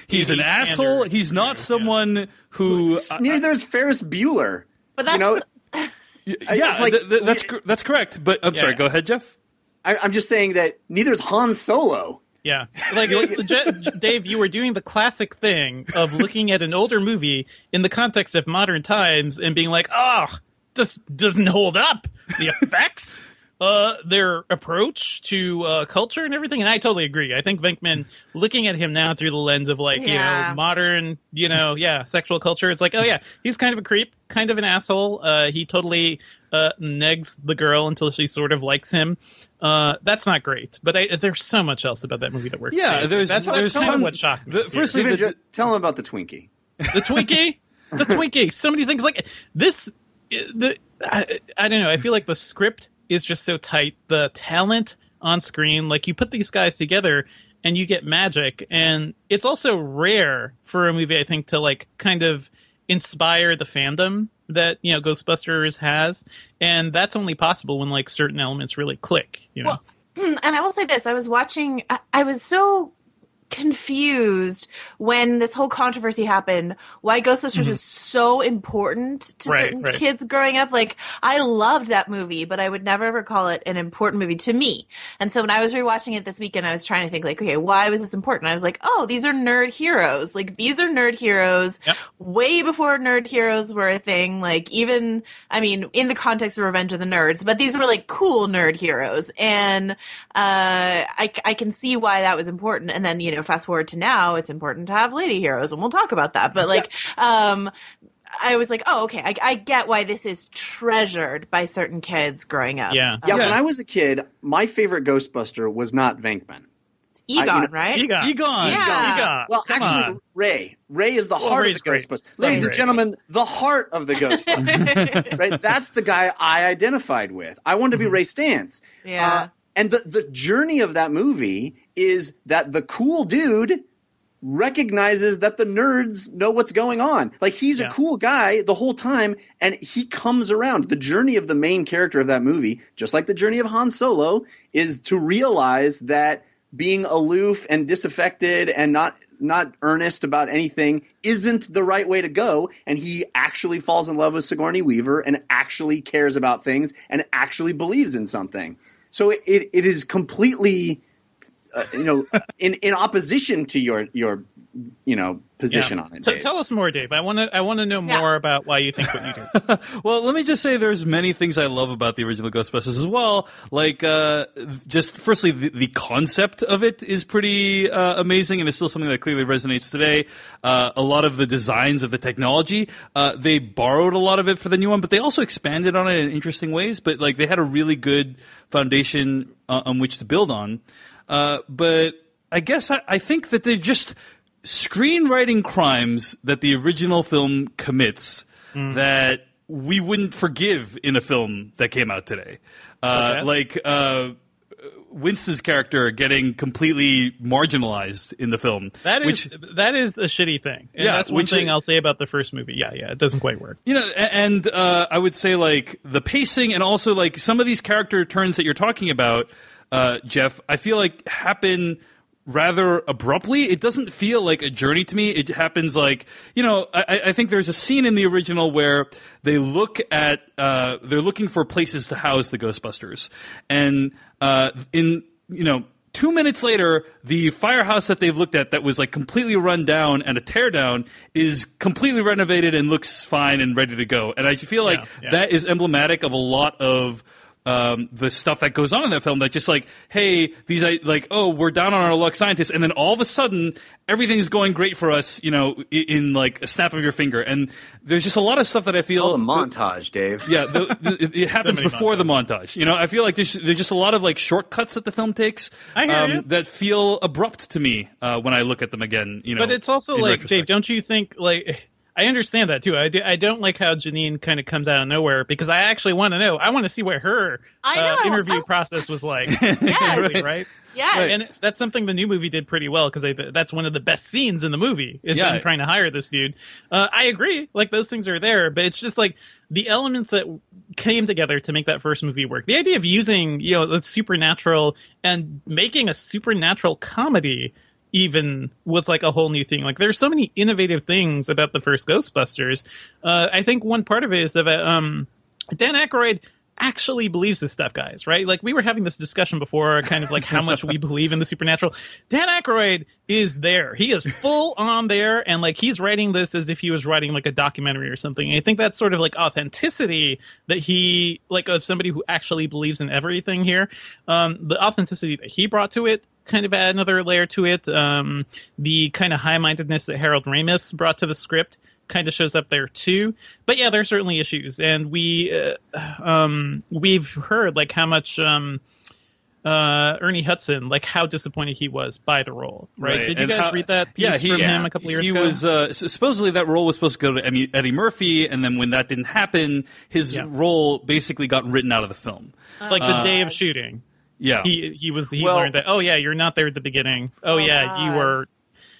He's an 80s asshole. He's not someone who. I- Neither is Ferris Bueller. But that's you know, yeah, like- th- th- that's cor- that's correct. But I'm Yeah, sorry. yeah. Go ahead, Jeff. I, I'm just saying that neither is Han Solo. Yeah, like Je- Dave, you were doing the classic thing of looking at an older movie in the context of modern times and being like, "Oh, just doesn't hold up." The effects, uh, their approach to uh, culture and everything, and I totally agree. I think Venkman, looking at him now through the lens of like you know modern, you know, yeah, sexual culture, it's like, oh yeah, he's kind of a creep, kind of an asshole. Uh, he totally uh, negs the girl until she sort of likes him. Uh, that's not great, but I, there's so much else about that movie that works. Yeah, great. there's that's, there's that's kind ton- of what shocked me. the- firstly, the- ju- tell him about the Twinkie. the Twinkie, the Twinkie. So many things like this. The I, I don't know. I feel like the script is just so tight. The talent on screen, like you put these guys together and you get magic. And it's also rare for a movie, I think, to like kind of inspire the fandom that you know Ghostbusters has, and that's only possible when like certain elements really click. You know. Well, and I will say this: I was watching. I, I was so confused when this whole controversy happened. Why Ghostbusters was so important to Mm-hmm. Right, certain right. kids growing up. Like I loved that movie, but I would never ever call it an important movie to me. And so when I was rewatching it this weekend, I was trying to think like, okay, why was this important? I was like, oh, these are nerd heroes. Like these are nerd heroes Yep. way before nerd heroes were a thing. Like even, I mean, in the context of Revenge of the Nerds, but these were like cool nerd heroes. And, uh, I, I can see why that was important. And then, you know, fast forward to now, it's important to have lady heroes and we'll talk about that. But like, um, I was like, oh, okay, I, I get why this is treasured by certain kids growing up. Yeah. Yeah, Yeah. when I was a kid, my favorite Ghostbuster was not Venkman. Egon, I- you know, right? Egon. Egon. Yeah. Egon. Well, Come actually, on. Ray. Ray is the Well, heart Ray's of the great. Ghostbusters. Ray's Ladies and great. gentlemen, the heart of the Ghostbusters. right? That's the guy I identified with. I wanted to Mm-hmm. be Ray Stantz. Yeah. Uh, and the, the journey of that movie is that the cool dude recognizes that the nerds know what's going on. Like he's Yeah. a cool guy the whole time and he comes around. The journey of the main character of that movie, just like the journey of Han Solo, is to realize that being aloof and disaffected and not not earnest about anything isn't the right way to go and he actually falls in love with Sigourney Weaver and actually cares about things and actually believes in something. So it, it, is completely uh, you know, in, in opposition to your your you know position Yeah. on it. So tell us more, Dave. I want to. I want to know Yeah. more about why you think what you do. Well, let me just say there's many things I love about the original Ghostbusters as well. Like, uh, just firstly, the, the concept of it is pretty uh, amazing and it's still something that clearly resonates today. Uh, a lot of the designs of the technology, uh, they borrowed a lot of it for the new one, but they also expanded on it in interesting ways. But like, they had a really good foundation uh, on which to build on. Uh, but I guess I, I think that they're just screenwriting crimes that the original film commits that we wouldn't forgive in a film that came out today. Uh, Okay. Like uh, Winston's character getting completely marginalized in the film. That is which that is a shitty thing. And Yeah, that's one thing is- I'll say about the first movie. Yeah, yeah, it doesn't quite work. You know, and uh, I would say like the pacing and also like some of these character turns that you're talking about, uh, Jeff. I feel like happen rather abruptly. It doesn't feel like a journey to me. It happens like you know. I, I think there's a scene in the original where they look at uh, they're looking for places to house the Ghostbusters, and uh, in you know Two minutes later, the firehouse that they've looked at that was like completely run down and a teardown is completely renovated and looks fine and ready to go. And I feel like Yeah, yeah. that is emblematic of a lot of um, the stuff that goes on in that film. That just like, hey, these I- like, oh, we're down on our luck, scientists, and then all of a sudden everything's going great for us, you know, in, in like a snap of your finger. And there's just a lot of stuff that I feel Call the montage, Dave. yeah, the, the, it- it happens many before the montage. You know, I feel like there's, there's just a lot of like shortcuts that the film takes um, I hear you. that feel abrupt to me uh, when I look at them again. You know, But it's also like, retrospect. Dave, don't you think like I understand that too. I, do, I don't like how Janine kind of comes out of nowhere because I actually want to know. I want to see what her I uh, interview I- process was like. Yeah. right? Yeah. And that's something the new movie did pretty well because that's one of the best scenes in the movie is Yeah. them trying to hire this dude. Uh, I agree, like those things are there, but it's just like the elements that came together to make that first movie work. The idea of using you know the supernatural and making a supernatural comedy even was like a whole new thing. Like there's so many innovative things about the first Ghostbusters. Uh, I think one part of it is that um, Dan Aykroyd actually believes this stuff, guys, right? Like we were having this discussion before, kind of like how much we believe in the supernatural. Dan Aykroyd is there. He is full on there, and like he's writing this as if he was writing like a documentary or something. And I think that's sort of like authenticity that he like of somebody who actually believes in everything here. Um, the authenticity that he brought to it kind of add another layer to it. Um, the kind of high mindedness that Harold Ramis brought to the script kind of shows up there too. But yeah, there's certainly issues, and we uh, um, we've heard like how much. Um, uh, Ernie Hudson, like how disappointed he was by the role, right? Did you and guys how- read that piece yeah, he, from yeah. him a couple years he ago? was uh, supposedly that role was supposed to go to Eddie, Eddie Murphy, and then when that didn't happen, his Yeah. role basically got written out of the film. like the day of shooting. Yeah, He he was he Well- learned that. Oh yeah, you're not there at the beginning. Oh, yeah, you were.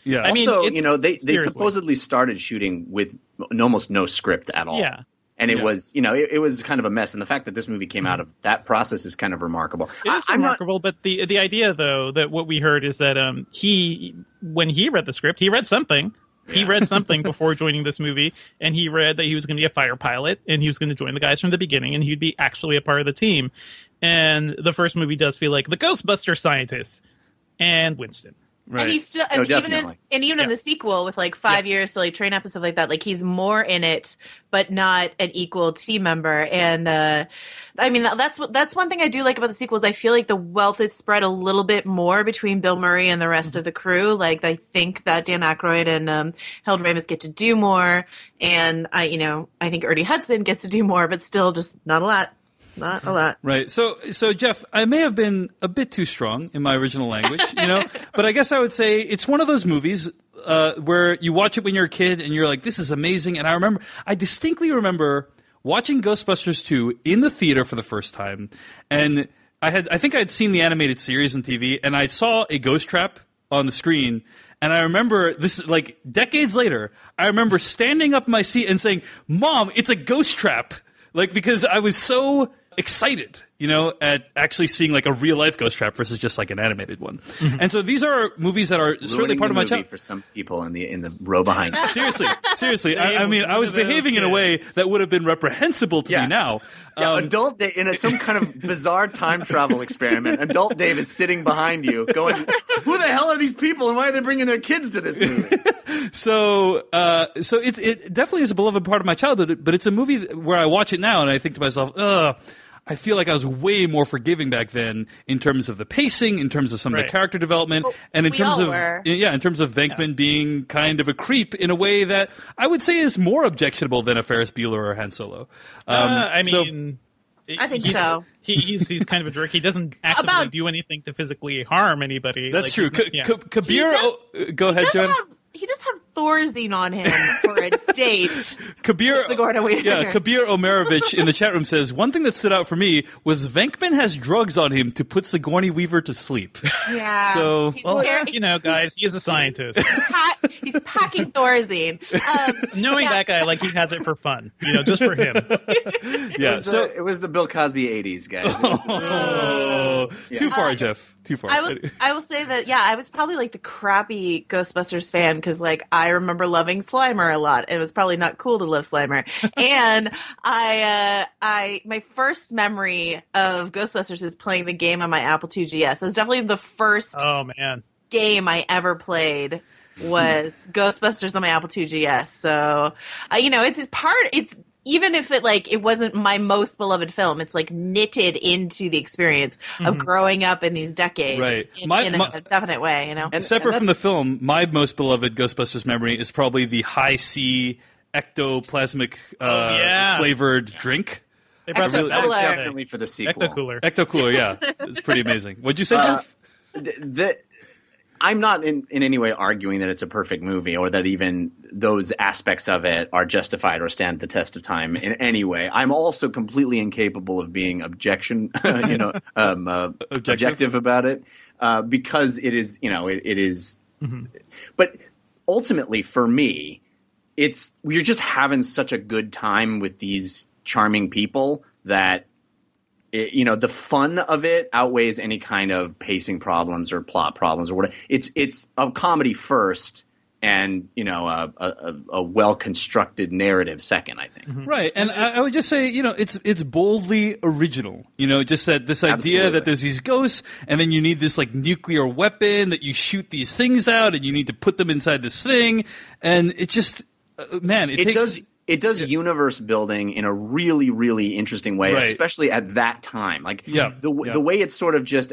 yeah. I mean, also, it's- you know, they, they seriously. supposedly started shooting with almost no script at all. Yeah. And it Yeah. was, you know, it, it was kind of a mess. And the fact that this movie came out of that process is kind of remarkable. It is I, am not, remarkable, but the the idea though that what we heard is that um he when he read the script, he read something. He read something before joining this movie, and he read that he was going to be a fire pilot, and he was going to join the guys from the beginning, and he'd be actually a part of the team. And the first movie does feel like the Ghostbuster scientists and Winston. right. And he's still, No, and even in, definitely. and even in the sequel with like five years to like train up and stuff like that, like he's more in it, but not an equal team member. And uh, I mean, that's what that's one thing I do like about the sequels. I feel like the wealth is spread a little bit more between Bill Murray and the rest of the crew. Like I think that Dan Aykroyd and um, Harold Ramis get to do more, and I, you know, I think Ernie Hudson gets to do more, but still just not a lot, not a lot. Right. So, so Jeff, I may have been a bit too strong in my original language, you know, but I guess I would say it's one of those movies uh, where you watch it when you're a kid and you're like, "This is amazing." And I remember, I distinctly remember watching Ghostbusters 2 in the theater for the first time, and I had, I think I had seen the animated series on TV, and I saw a ghost trap on the screen. And I remember this, like decades later, I remember standing up in my seat and saying, "Mom, it's a ghost trap!" Like because I was so excited, you you know, at actually seeing like a real life ghost trap versus just like an animated one. Mm-hmm. And so these are movies that are certainly part the of my movie childhood. for some people in the in the row behind. Seriously, seriously. I, I mean, I was of those behaving in a way that would have been reprehensible to Yeah. me now. Yeah, Um, adult Dave in a, some kind of bizarre time travel experiment. Adult Dave is sitting behind you, going, "Who the hell are these people, and why are they bringing their kids to this movie?" so, uh, so it, it definitely is a beloved part of my childhood, but it's a movie where I watch it now and I think to myself, ugh. I feel like I was way more forgiving back then in terms of the pacing, in terms of some of the character development, Well, and in terms of were. yeah, in terms of Venkman being kind of a creep in a way that I would say is more objectionable than a Ferris Bueller or Han Solo. Um, Uh, I so- mean, I think he's- so. He, he's he's kind of a jerk. He doesn't actively About- do anything to physically harm anybody. that's Like, true. he's K- yeah. K- Kabir, does- oh, uh, go ahead, John. have he does have Thorazine on him for a date. Kabir, yeah, Kabir Omerovich in the chat room says one thing that stood out for me was Venkman has drugs on him to put Sigourney Weaver to sleep. Yeah. So- Well, very- you know, guys, he is a scientist. pa- he's packing Thorazine. Um, Knowing yeah. that guy, like he has it for fun, you know, just for him. Yeah, It was, so the, it was the Bill Cosby '80s, guys. It was- oh, too far, Jeff. Too far. I was I will say that yeah, I was probably like the crappy Ghostbusters fan because like I remember loving Slimer a lot. It was probably not cool to love Slimer. and I uh I my first memory of Ghostbusters is playing the game on my Apple II GS. It was definitely the first Oh man, game I ever played was Ghostbusters on my Apple II GS. So, uh, you know, it's part, it's, even if it like it wasn't my most beloved film, it's like knitted into the experience of growing up in these decades Right. in, My- in a my- definite way, you know. And- Separate from the film, my most beloved Ghostbusters memory is probably the Hi-C ectoplasmic uh, Oh, yeah. flavored drink. they brought Ecto that back. Cooler. today. definitely for the sequel. Ecto cooler. Ecto Cooler, yeah, it's pretty amazing. What'd you say, Uh, Jeff? the, the I'm not in, in any way arguing that it's a perfect movie or that even those aspects of it are justified or stand the test of time in any way. I'm also completely incapable of being objection, you know, um, uh, Objective? objective. about it uh, because it is, you know, it, it is- But ultimately, for me, it's we're just having such a good time with these charming people that it, you know the fun of it outweighs any kind of pacing problems or plot problems or whatever. It's it's a comedy first, and you know a, a, a well constructed narrative second. I think. Right, and I, I would just say, you know, it's it's boldly original. You know, just that this idea Absolutely. that there's these ghosts, and then you need this like nuclear weapon that you shoot these things out, and you need to put them inside this thing, and it just, uh, man, it, It takes. does. It does universe building in a really, really interesting way, Right. especially at that time. Like Yeah, the yeah. the way it sort of just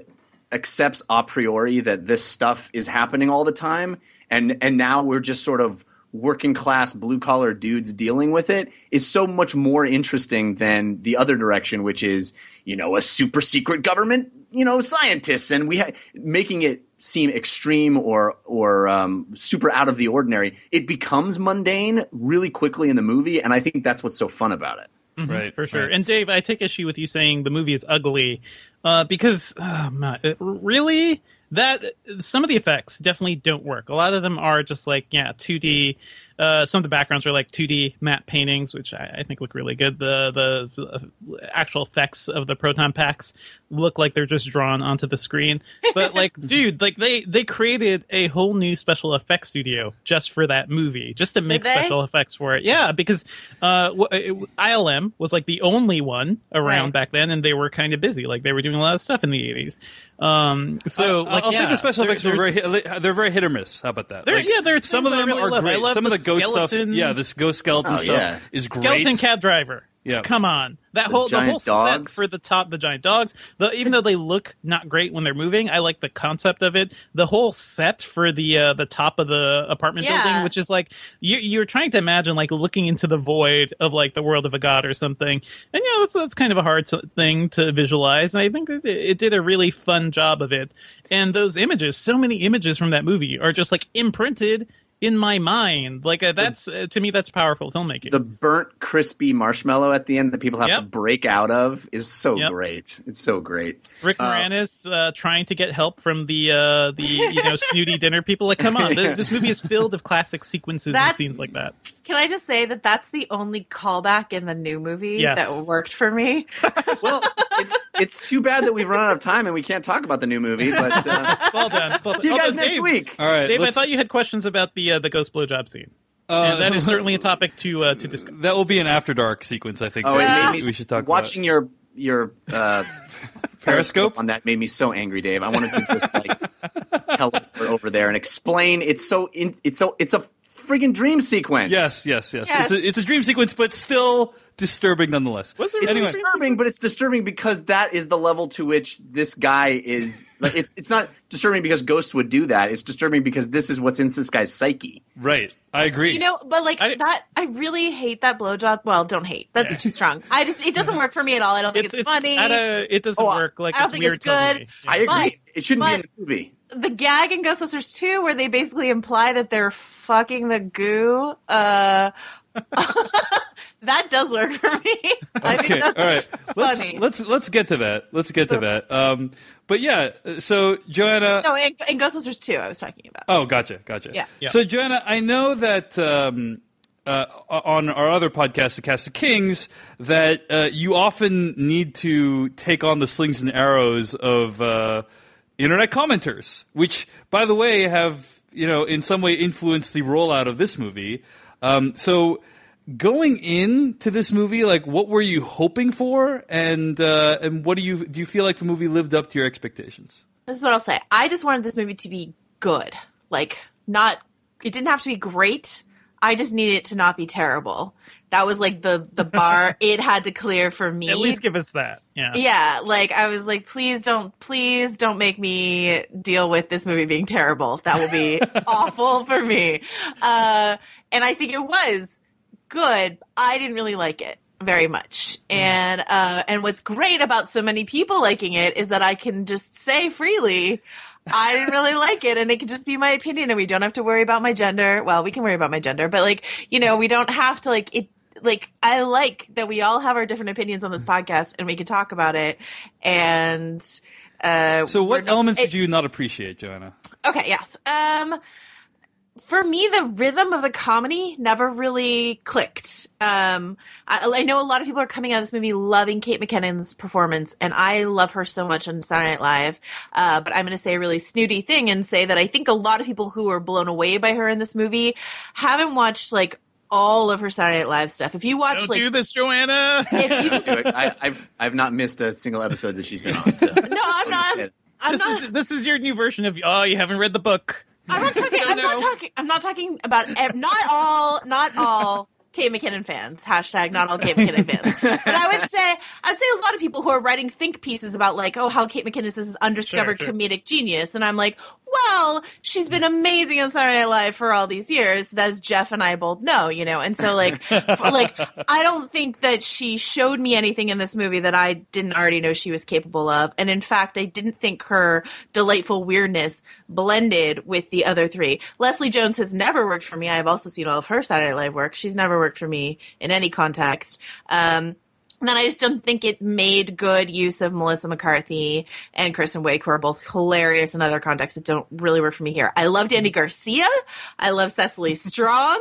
accepts a priori that this stuff is happening all the time, and and now we're just sort of working class blue collar dudes dealing with it is so much more interesting than the other direction, which is you know a super secret government, you know scientists, and we ha- making it seem extreme or or um, super out of the ordinary. It becomes mundane really quickly in the movie, and I think that's what's so fun about it. right for sure. right. And Dave, I take issue with you saying the movie is ugly, uh, because oh, my, really that some of the effects definitely don't work. A lot of them are just like yeah, 2D. Uh, some of the backgrounds are like 2D matte paintings, which I, I think look really good. The the uh, actual effects of the proton packs look like they're just drawn onto the screen. But like, dude, like they they created a whole new special effects studio just for that movie, just to make special effects for it. Yeah, because uh, it- ILM was like the only one around Right. back then, and they were kind of busy. Like they were doing a lot of stuff in the 80s. Um, so I- like, I'll yeah, say the special there- effects were very hit, they're very hit or miss. How about that? There- yeah, there are some of them really are love. Great. some of the the ghost skeleton- stuff, yeah, this ghost skeleton Oh, stuff yeah. is great. Skeleton cab driver. Yeah. Come on. That The whole the giant whole set for the top, the giant dogs. The, even though they look not great when they're moving, I like the concept of it. The whole set for the uh, the top of the apartment Yeah. building, which is like you, you're trying to imagine like looking into the void of like the world of a god or something. And yeah, that's that's kind of a hard s- thing to visualize. And I think it, it did a really fun job of it. And those images, so many images from that movie are just like imprinted in my mind. Like uh, that's uh, to me that's powerful filmmaking. The burnt, crispy marshmallow at the end that people have to break out of is so Yep. great. It's so great. Rick Moranis uh, trying to get help from the uh, the you know snooty dinner people. Like, come on, th- this movie is filled of classic sequences and scenes like that. Can I just say that that's the only callback in the new movie Yes. that worked for me? Well, it's it's too bad that we've run out of time and we can't talk about the new movie. But uh, It's all done. It's all see you although, guys next Dave, week. All right, Dave, I let's- thought you had questions about the uh, the ghost blowjob scene. uh, and that is certainly a topic to uh, to discuss. that will be an after dark sequence. I think. Oh, it made me we should talk watching your your uh, Periscope? on that made me so angry, Dave. I wanted to just like teleport over there and explain. It's so in, it's so it's a friggin' dream sequence. Yes, yes, yes. Yes. It's, a, it's a dream sequence, but still disturbing nonetheless. Was there It's really disturbing, but it's disturbing because that is the level to which this guy is. Like, it's it's not disturbing because ghosts would do that. It's disturbing because this is what's in this guy's psyche. Right. I agree. You know, but like I- that, I really hate that blowjob. Well, don't hate. That's too strong. I just, it doesn't work for me at all. I don't think It's, it's, it's funny. at a, it doesn't Oh, work. Like I don't it's think weird it's good. totally. I agree. But- it shouldn't be in the movie. the gag in Ghostbusters 2 where they basically imply that they're fucking the goo, uh, that does work for me. I think okay. that's All right. Let's funny. let's let's get to that. Let's get So- to that. Um, but yeah. So Joanna. No, in, in Ghostbusters 2, I was talking about. Oh, gotcha, gotcha. Yeah. Yeah. So, Joanna, I know that um, uh, on our other podcast, The Cast of Kings, that uh, you often need to take on the slings and arrows of uh, internet commenters, which, by the way, have you know in some way influenced the rollout of this movie. Um, so. Going into this movie, like, what were you hoping for, and uh, and what do you do? You feel like the movie lived up to your expectations? This is what I'll say. I just wanted this movie to be good. Like, not, it didn't have to be great. I just needed it to not be terrible. That was like the, the bar it had to clear for me. At least give us that. Yeah. yeah, like I was like, please don't, please don't make me deal with this movie being terrible. That will be awful for me. Uh, and I think it was good. I didn't really like it very much. And, uh, and what's great about so many people liking it is that I can just say freely, I didn't really like it and it can just be my opinion and we don't have to worry about my gender. Well, we can worry about my gender, but like, you know, we don't have to like it like I like that we all have our different opinions on this podcast and we can talk about it and uh So, what elements it- did you not appreciate, Joanna? Okay, yes. Um for me the rhythm of the comedy never really clicked. Um I, I know a lot of people are coming out of this movie loving Kate McKinnon's performance and I love her so much on Saturday Night Live. Uh but I'm going to say a really snooty thing and say that I think a lot of people who are blown away by her in this movie haven't watched like all of her Saturday Night Live stuff. If you watch Don't like do this, Joanna. if you just I, I've I've not missed a single episode that she's been on. So. No, I'm not I'm this not is this is your new version of oh you haven't read the book. I'm not talking. I'm not talking. I'm not talking about ev- not all. Not all. Kate McKinnon fans. Hashtag not all Kate McKinnon fans. But I would say I'd say a lot of people who are writing think pieces about like, oh, how Kate McKinnon is this undiscovered Sure, sure. comedic genius, and I'm like, well, she's been amazing on Saturday Night Live for all these years, as Jeff and I both know, you know. And so like, like I don't think that she showed me anything in this movie that I didn't already know she was capable of, and in fact, I didn't think her delightful weirdness blended with the other three. Leslie Jones has never worked for me. I've also seen all of her Saturday Night Live work. She's never worked for me in any context. Um, then I just don't think it made good use of Melissa McCarthy and Kristen Wiig, who are both hilarious in other contexts, but don't really work for me here. I loved Andy Garcia. I love Cecily Strong.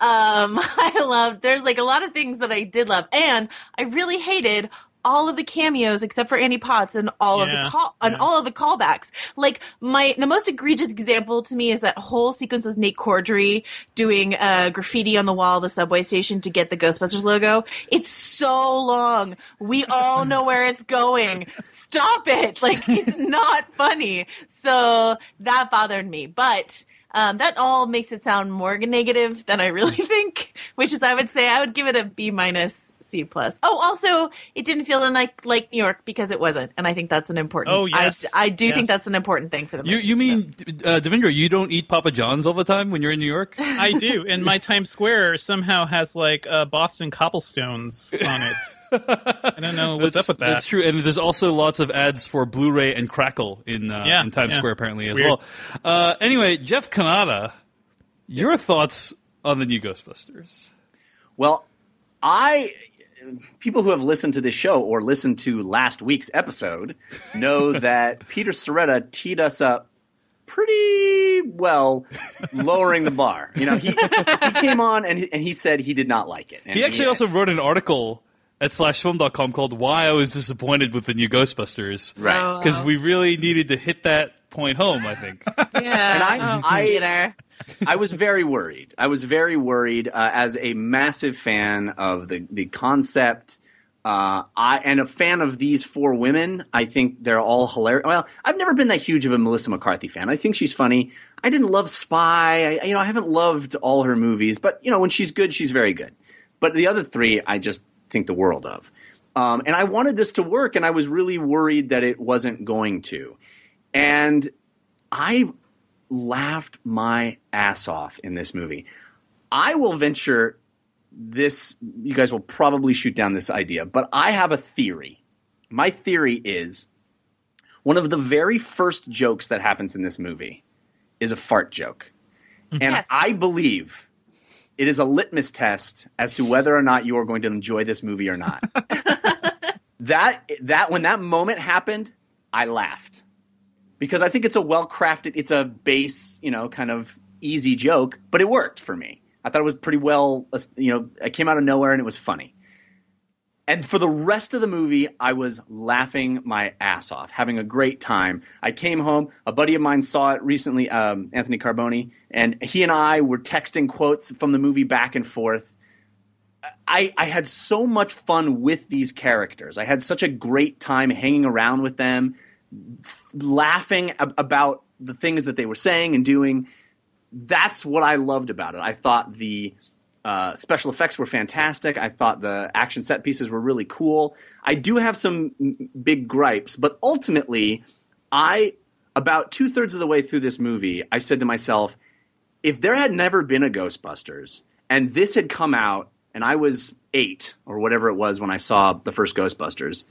Um, I love, there's like a lot of things that I did love. And I really hated all of the cameos except for Annie Potts and all of the call and yeah. all of the callbacks. Like my the most egregious example to me is that whole sequence with Nate Corddry doing uh, graffiti on the wall of the subway station to get the Ghostbusters logo. It's so long. We all know where it's going. Stop it! Like it's not funny. So that bothered me, but. Um, that all makes it sound more negative than I really think, which is I would say I would give it a B minus C plus. Oh, also it didn't feel like like New York because it wasn't, and I think that's an important. Oh, yes. I, I do Yes. think that's an important thing for the You movie, you so. mean uh, Devindra? You don't eat Papa John's all the time when you're in New York? I do, and my Times Square somehow has like uh, Boston cobblestones on it. I don't know what's that's, up with that. That's true, and there's also lots of ads for Blu-ray and Crackle in uh, Yeah, in Times yeah. Square apparently as Weird. well. Uh, anyway, Jeff Cannata Your thoughts on the new Ghostbusters? Well, I people who have listened to this show or listened to last week's episode know that Peter Sciretta teed us up pretty well, lowering the bar. You know, he he came on and he, and he said he did not like it. And He actually also wrote an article at slashfilm.com called Why I Was Disappointed with the New Ghostbusters. Right. Oh, Because we really needed to hit that point home, I think. yeah. And I- oh, I- I was very worried. I was very worried uh, as a massive fan of the the concept. Uh, I and a fan of these four women. I think they're all hilarious. Well, I've never been that huge of a Melissa McCarthy fan. I think she's funny. I didn't love Spy. I, you know, I haven't loved all her movies, but you know, when she's good, she's very good. But the other three, I just think the world of. Um, and I wanted this to work, and I was really worried that it wasn't going to. And I laughed my ass off in this movie. I will venture this, you guys will probably shoot down this idea, but I have a theory. My theory is one of the very first jokes that happens in this movie is a fart joke. Mm-hmm. And Yes. I believe it is a litmus test as to whether or not you are going to enjoy this movie or not. that that when that moment happened, I laughed because I think it's a well crafted, it's a base, you know, kind of easy joke, but it worked for me. I thought it was pretty well, uh, you know, it came out of nowhere and it was funny. And for the rest of the movie, I was laughing my ass off, having a great time. I came home. A buddy of mine saw it recently, um, Anthony Carboni, and he and I were texting quotes from the movie back and forth. I, I had so much fun with these characters. I had such a great time hanging around with them, laughing ab- about the things that they were saying and doing. That's what I loved about it. I thought the uh, special effects were fantastic. I thought the action set pieces were really cool. I do have some mm, big gripes, but ultimately, I about two thirds of the way through this movie, I said to myself, if there had never been a Ghostbusters and this had come out and I was eight or whatever it was when I saw the first Ghostbusters,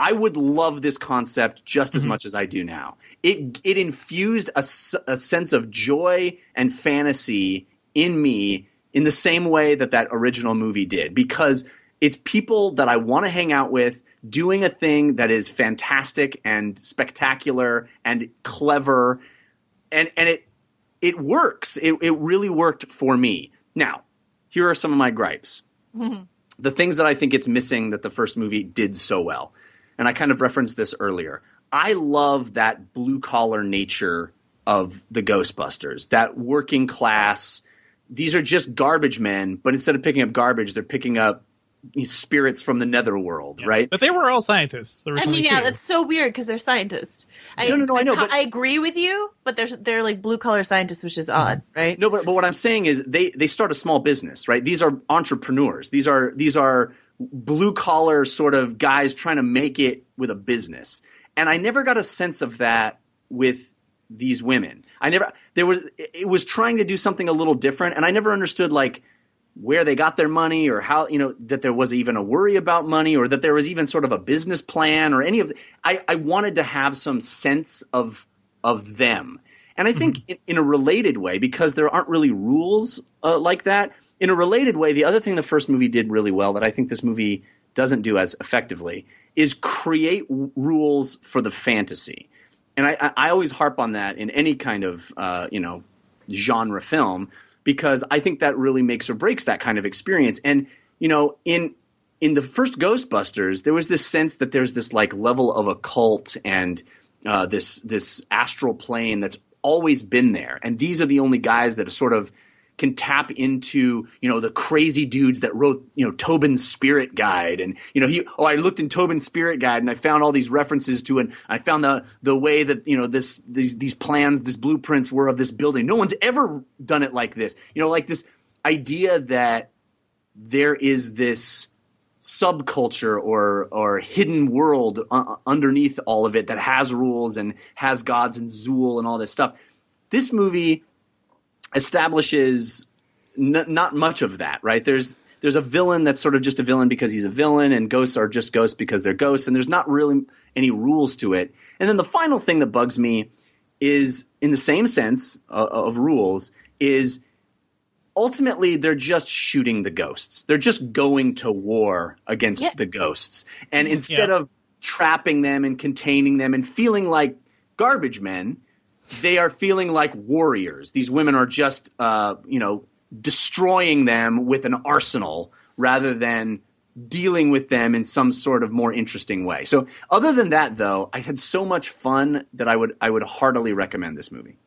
I would love this concept just as mm-hmm. much as I do now. It it infused a, a sense of joy and fantasy in me in the same way that that original movie did because it's people that I want to hang out with doing a thing that is fantastic and spectacular and clever and and it it works. It it really worked for me. Now, here are some of my gripes. Mm-hmm. The things that I think it's missing that the first movie did so well. And I kind of referenced this earlier. I love that blue collar nature of the Ghostbusters, that working class. These are just garbage men, but instead of picking up garbage, they're picking up spirits from the netherworld, right? But they were all scientists I mean, yeah, too. that's so weird because they're scientists. I, No, no, no, I know, but- I agree with you, but they're they're like blue collar scientists, which is odd, right? No, but, but what I'm saying is they they start a small business, right? These are entrepreneurs. These are these are blue collar sort of guys trying to make it with a business. And I never got a sense of that with these women. I never there was it was trying to do something a little different and I never understood like where they got their money or how you know that there was even a worry about money or that there was even sort of a business plan or any of the, I, I wanted to have some sense of of them and i think in, in a related way because there aren't really rules uh, like that in a related way the other thing the first movie did really well that i think this movie doesn't do as effectively is create w- rules for the fantasy and I, I, always harp on that in any kind of uh, you know genre film because I think that really makes or breaks that kind of experience. And you know, in in the first Ghostbusters, there was this sense that there's this like level of occult and uh, this this astral plane that's always been there, and these are the only guys that are sort of can tap into you know the crazy dudes that wrote you know Tobin's Spirit Guide. And you know he oh I looked in Tobin's Spirit Guide and I found all these references to it I found the the way that you know this these these plans these blueprints were of this building. No one's ever done it like this. You know like this idea that there is this subculture or or hidden world uh, underneath all of it that has rules and has gods and Zuul and all this stuff. This movie establishes n- not much of that, right? There's there's a villain that's sort of just a villain because he's a villain, and ghosts are just ghosts because they're ghosts, and there's not really any rules to it. And then the final thing that bugs me is, in the same sense uh, of rules, is ultimately they're just shooting the ghosts. They're just going to war against Yeah. the ghosts. And instead Yeah. of trapping them and containing them and feeling like garbage men, they are feeling like warriors. These women are just, uh, you know, destroying them with an arsenal rather than dealing with them in some sort of more interesting way. So, other than that, though, I had so much fun that I would I would heartily recommend this movie.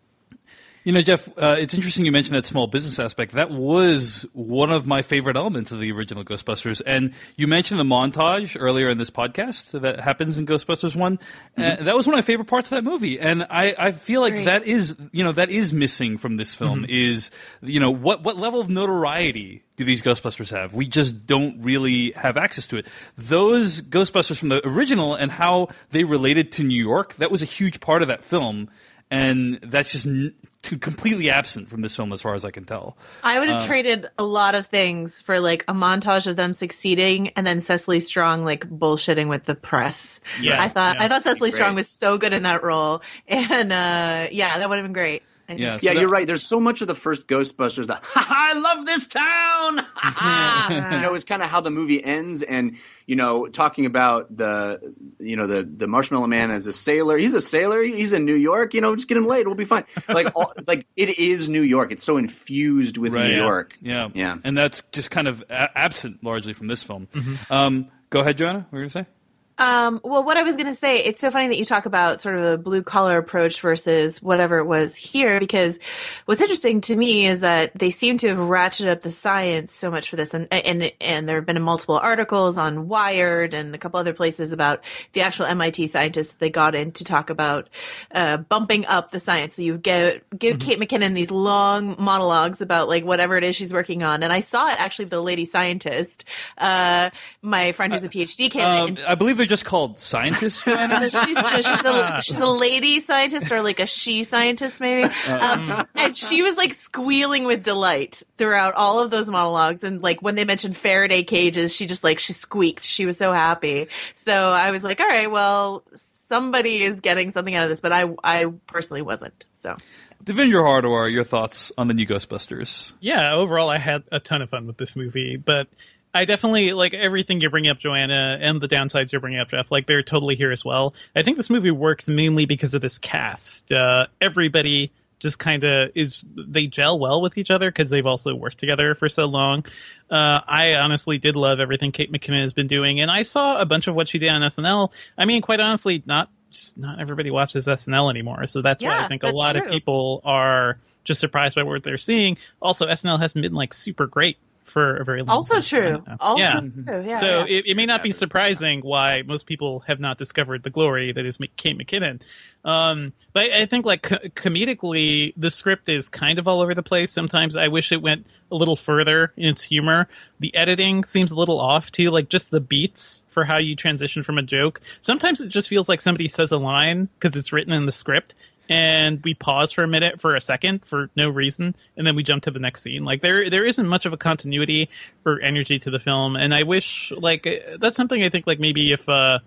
You know, Jeff, uh, it's interesting you mentioned that small business aspect. That was one of my favorite elements of the original Ghostbusters. And you mentioned the montage earlier in this podcast that happens in Ghostbusters 1. Uh, that was one of my favorite parts of that movie. And I, I feel like Great. that is, you know, that is missing from this film is, you know, what, what level of notoriety do these Ghostbusters have? We just don't really have access to it. Those Ghostbusters from the original and how they related to New York, that was a huge part of that film and that's just n- completely absent from this film as far as I can tell. I would have Uh, traded a lot of things for like a montage of them succeeding and then Cecily Strong like bullshitting with the press. Yeah, I thought yeah. I thought Cecily Strong was so good in that role. And uh yeah, that would have been great. I. Yeah, so Yeah, that- you're right. There's so much of the first Ghostbusters that ha ha, I love this town. Ha ha. you know, is kind of how the movie ends, and you know, talking about the you know the the Marshmallow Man as a sailor. He's a sailor. He's in New York. You know, just get him laid. We'll be fine. Like all, like it is New York. It's so infused with Right. New York. Yeah, Yeah. and that's just kind of a- absent largely from this film. Um, go ahead, Joanna. What were you gonna say? Um, well, what I was going to say, it's so funny that you talk about sort of a blue collar approach versus whatever it was here, because what's interesting to me is that they seem to have ratcheted up the science so much for this, and and and there have been multiple articles on Wired and a couple other places about the actual MIT scientists that they got in to talk about uh, bumping up the science. So you get give Kate McKinnon these long monologues about like whatever it is she's working on, and I saw it actually with the lady scientist, uh, my friend who's a PhD candidate. Um, I believe they're just called scientists, Joanna. She's, she's a she's a lady scientist or like a she scientist maybe, um, and she was like squealing with delight throughout all of those monologues. And like when they mentioned Faraday cages, she just like she squeaked. She was so happy. So I was like, all right, well, somebody is getting something out of this, but I I personally wasn't. So Devindra Hardawar, your thoughts on the new Ghostbusters? yeah, overall, I had a ton of fun with this movie, but I definitely like everything you're bringing up, Joanna, and the downsides you're bringing up, Jeff. Like they're totally here as well. I think this movie works mainly because of this cast. Uh, everybody just kind of is they gel well with each other because they've also worked together for so long. Uh, I honestly did love everything Kate McKinnon has been doing, and I saw a bunch of what she did on SNL. I mean, quite honestly, not just not everybody watches SNL anymore, so that's why I think a lot of people are just surprised by what they're seeing. Also, SNL hasn't been like super great for a very long also time. true. Also Yeah. true. Yeah. So yeah. it, it may not be surprising why most people have not discovered the glory that is Kate McKinnon. Um, but I think like co- comedically, the script is kind of all over the place. Sometimes I wish it went a little further in its humor. The editing seems a little off too, like just the beats for how you transition from a joke. Sometimes it just feels like somebody says a line because it's written in the script. And we pause for a minute for a second for no reason, and then we jump to the next scene. Like there, there isn't much of a continuity or energy to the film, and I wish like that's something I think like maybe if uh,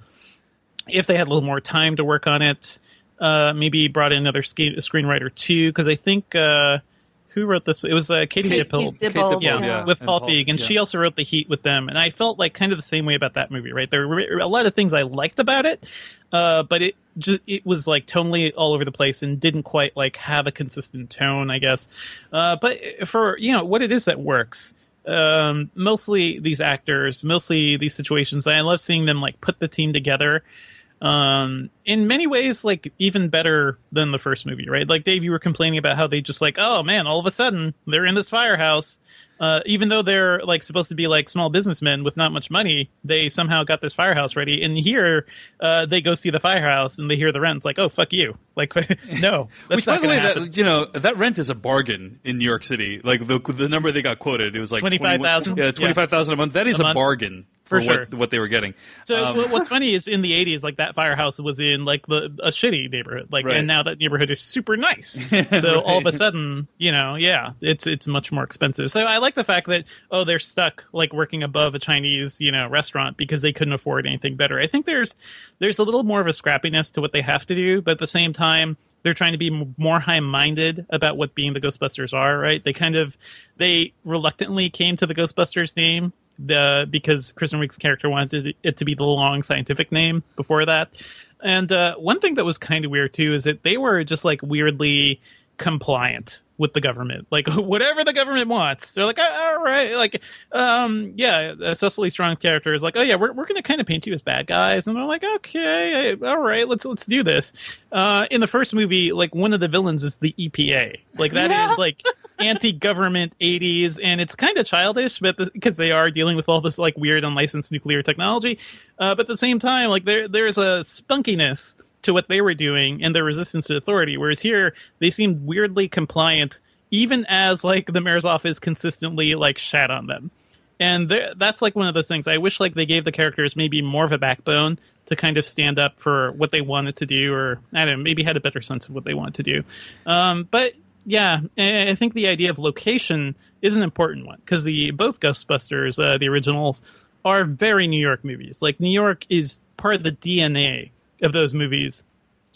if they had a little more time to work on it, uh, maybe brought in another sk- screenwriter too, because I think uh, who wrote this? It was uh, Katie Kate- Dippold. Kate Dippold, yeah, yeah. with Paul Paul- Feig, and yeah. she also wrote The Heat with them, and I felt like kind of the same way about that movie. Right, there were a lot of things I liked about it, uh, but it just it was like tonally all over the place and didn't quite like have a consistent tone, I guess. Uh, but for you know what it is that works. Um, mostly these actors, mostly these situations. I love seeing them like put the team together um in many ways like even better than the first movie right like dave you were complaining about how they just like oh man all of a sudden they're in this firehouse uh even though they're like supposed to be like small businessmen with not much money they somehow got this firehouse ready and here uh they go see the firehouse and they hear the rent it's like oh fuck you like no Which, by the way, happen. that you know that rent is a bargain in New York City. Like the the number they got quoted, it was like 25,000? Yeah, twenty five thousand a month. That is A a, bargain For for, what, sure. what they were getting. So Um, what's funny is in the 80s, like that firehouse was in like the a shitty neighborhood, like, Right. and now that neighborhood is super nice. So all of a sudden, you know, yeah, it's it's much more expensive. So I like the fact that oh, they're stuck like working above a Chinese you know restaurant because they couldn't afford anything better. I think there's there's a little more of a scrappiness to what they have to do, but at the same time. they're trying to be more high-minded about what being the Ghostbusters are. Right? They kind of they reluctantly came to the Ghostbusters name the because Kristen Wiig's character wanted it to be the long scientific name before that. And uh, one thing that was kind of weird too is that they were just like weirdly compliant with the government. Like whatever the government wants, they're like, "Ah, all right, like, um, yeah. uh, Cecily Strong's character is like, oh yeah, we're we're gonna kind of paint you as bad guys, and they're like, okay, all right, let's let's do this. Uh, in the first movie, like one of the villains is the EPA, like that is Yeah. like anti-government 80s, and it's kind of childish, but because they are dealing with all this like weird unlicensed nuclear technology, uh, but at the same time, like there there's a spunkiness to what they were doing and their resistance to authority. Whereas here, they seemed weirdly compliant, even as like the mayor's office consistently like shat on them. And that's like one of those things. I wish like they gave the characters maybe more of a backbone to kind of stand up for what they wanted to do, or I don't know, maybe had a better sense of what they wanted to do. Um, but yeah, I think the idea of location is an important one because the both Ghostbusters, uh, the originals, are very New York movies. Like New York is part of the DNA of those movies.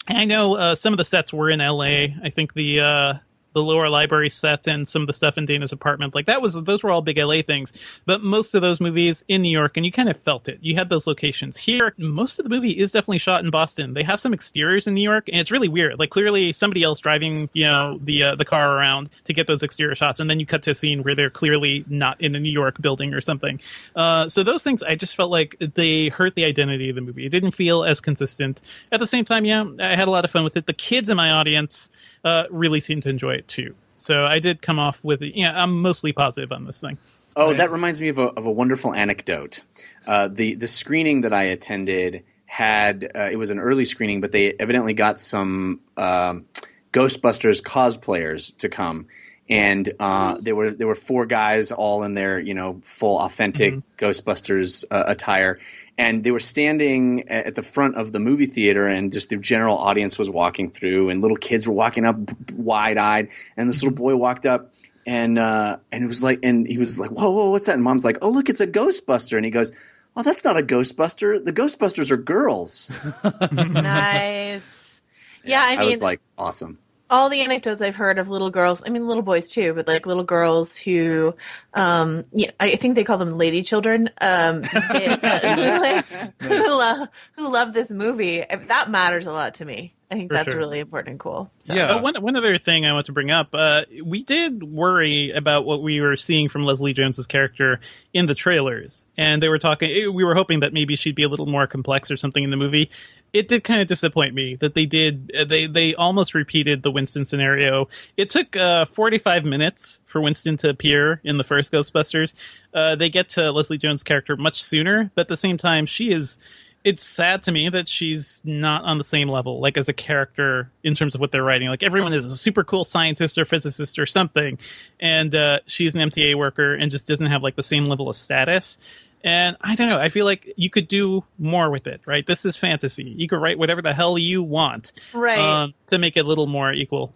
And I know uh, some of the sets were in L.A. I think the uh, the lower library set and some of the stuff in Dana's apartment, like that was those were all big LA things. But most of those movies in New York, and you kind of felt it. You had those locations here. Most of the movie is definitely shot in Boston. They have some exteriors in New York, and it's really weird. Like clearly somebody else driving, you know, the uh, the car around to get those exterior shots, and then you cut to a scene where they're clearly not in a New York building or something. Uh, so those things, I just felt like they hurt the identity of the movie. It didn't feel as consistent. At the same time, yeah, I had a lot of fun with it. The kids in my audience uh, really seemed to enjoy it too. So I did come off with, yeah, I'm mostly positive on this thing. Oh, that reminds me of a, of a wonderful anecdote. Uh, the the screening that I attended had uh, it was an early screening, but they evidently got some um, Ghostbusters cosplayers to come, and uh, there were there were four guys all in their you know full authentic Ghostbusters uh, attire, and they were standing at the front of the movie theater, and just the general audience was walking through, and little kids were walking up wide eyed, and this little boy walked up and uh, and it was like, and he was like, "Whoa, whoa, what's that?" And mom's like, "Oh, look, it's a Ghostbuster." And he goes, "Oh, that's not a Ghostbuster. The Ghostbusters are girls." nice. Yeah, I I, mean, was like, "Awesome." All the anecdotes I've heard of little girls, I mean, little boys too, but like little girls who, um, yeah, I think they call them lady children, um, they- uh, who, like, who, love, who love this movie. That matters a lot to me. I think For that's sure. really important and cool. So. Yeah. Uh, one one other thing I want to bring up, uh, we did worry about what we were seeing from Leslie Jones's character in the trailers, and they were talking. eh, We were hoping that maybe she'd be a little more complex or something in the movie. It did kind of disappoint me that they did. uh, They they almost repeated the Winston scenario. It took uh, 45 minutes for Winston to appear in the first Ghostbusters. Uh, they get to Leslie Jones' character much sooner, but at the same time, she is it's sad to me that she's not on the same level, like as a character in terms of what they're writing. Like everyone is a super cool scientist or physicist or something, and uh, she's an MTA worker and just doesn't have like the same level of status. And I don't know. I feel like you could do more with it, right? This is fantasy. You could write whatever the hell you want, Right. Um, to make it a little more equal.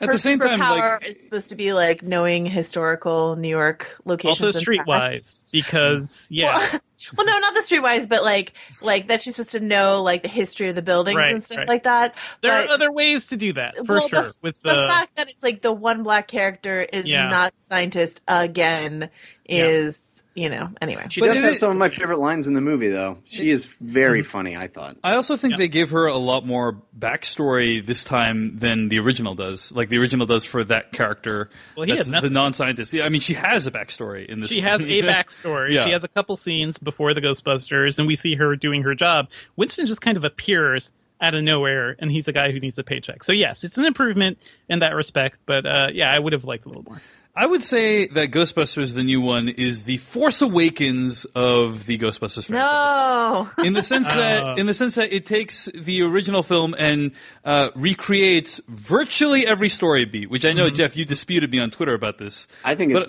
At Her the same time, superpower like is supposed to be like knowing historical New York locations. Also streetwise, because yeah, Well, well, no, not the streetwise, but like like that she's supposed to know like the history of the buildings Right, and stuff right. like that. there but, are other ways to do that for well, sure. The, with the the, fact that it's like the one black character is Yeah. not a scientist again is you know anyway. She But does have is- some of my favorite lines in the movie, though. She is very funny. I thought. I also think they give her a lot more backstory this time than the original does. Like the original does for that character. Well, he that's had nothing. the non-scientist. Yeah, I mean, she has a backstory in this. She one. has a backstory. Yeah. She has a couple scenes before the Ghostbusters, and we see her doing her job. Winston just kind of appears out of nowhere, and he's a guy who needs a paycheck. So yes, it's an improvement in that respect. But uh, yeah, I would have liked a little more. I would say that Ghostbusters, the new one, is the Force Awakens of the Ghostbusters franchise. No. in the sense that in the sense that it takes the original film and uh, recreates virtually every story beat, which I know Mm-hmm. Jeff you disputed me on Twitter about this. I think it's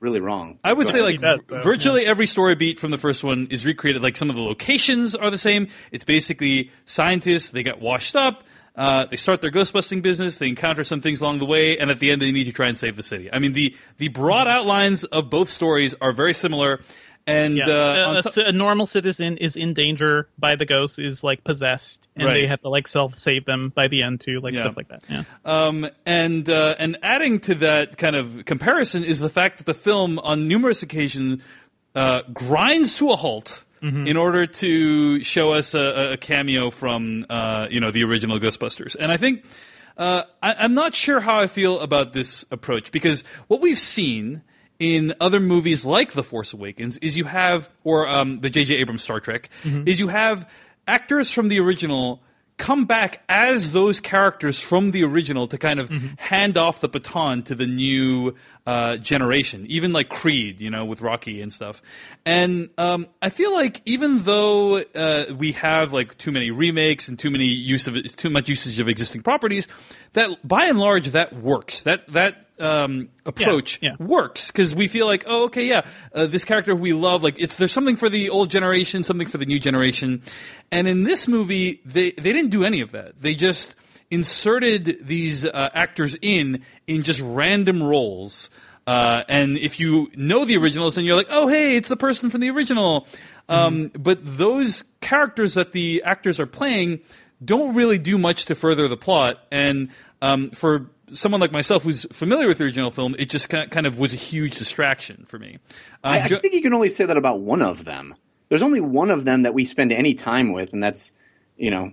really wrong. I would Go say ahead. like does, though, virtually every story beat from the first one is recreated. Like some of the locations are the same. It's basically scientists. They get washed up. Uh, they start their ghostbusting business. They encounter some things along the way, and at the end, they need to try and save the city. I mean, the the broad outlines of both stories are very similar. And Yeah. uh, a, on a to- ci- a normal citizen is in danger by the ghost, is like possessed, and Right. they have to like self save them by the end too, like Yeah. stuff like that. Yeah. Um, and uh, and adding to that kind of comparison is the fact that the film, on numerous occasions, uh, grinds to a halt in order to show us a, a cameo from uh, you know the original Ghostbusters. And I think uh, I, I'm not sure how I feel about this approach because what we've seen in other movies like The Force Awakens is you have, or um, the J.J. Abrams Star Trek, is you have actors from the original come back as those characters from the original to kind of hand off the baton to the new uh, generation, even like Creed, you know, with Rocky and stuff. And um, I feel like even though uh, we have like too many remakes and too many use of too much usage of existing properties, that by and large that works. That that um, approach yeah. works because we feel like, oh, okay, yeah, uh, this character we love, like it's there's something for the old generation, something for the new generation, and in this movie, they they didn't do any of that. They just inserted these uh, actors in in just random roles. Uh, and if you know the originals, then you're like, oh, hey, it's the person from the original. Um, But those characters that the actors are playing don't really do much to further the plot. And um, for someone like myself who's familiar with the original film, it just ki- kind of was a huge distraction for me. Uh, I, I Jo- think you can only say that about one of them. There's only one of them that we spend any time with, and that's you know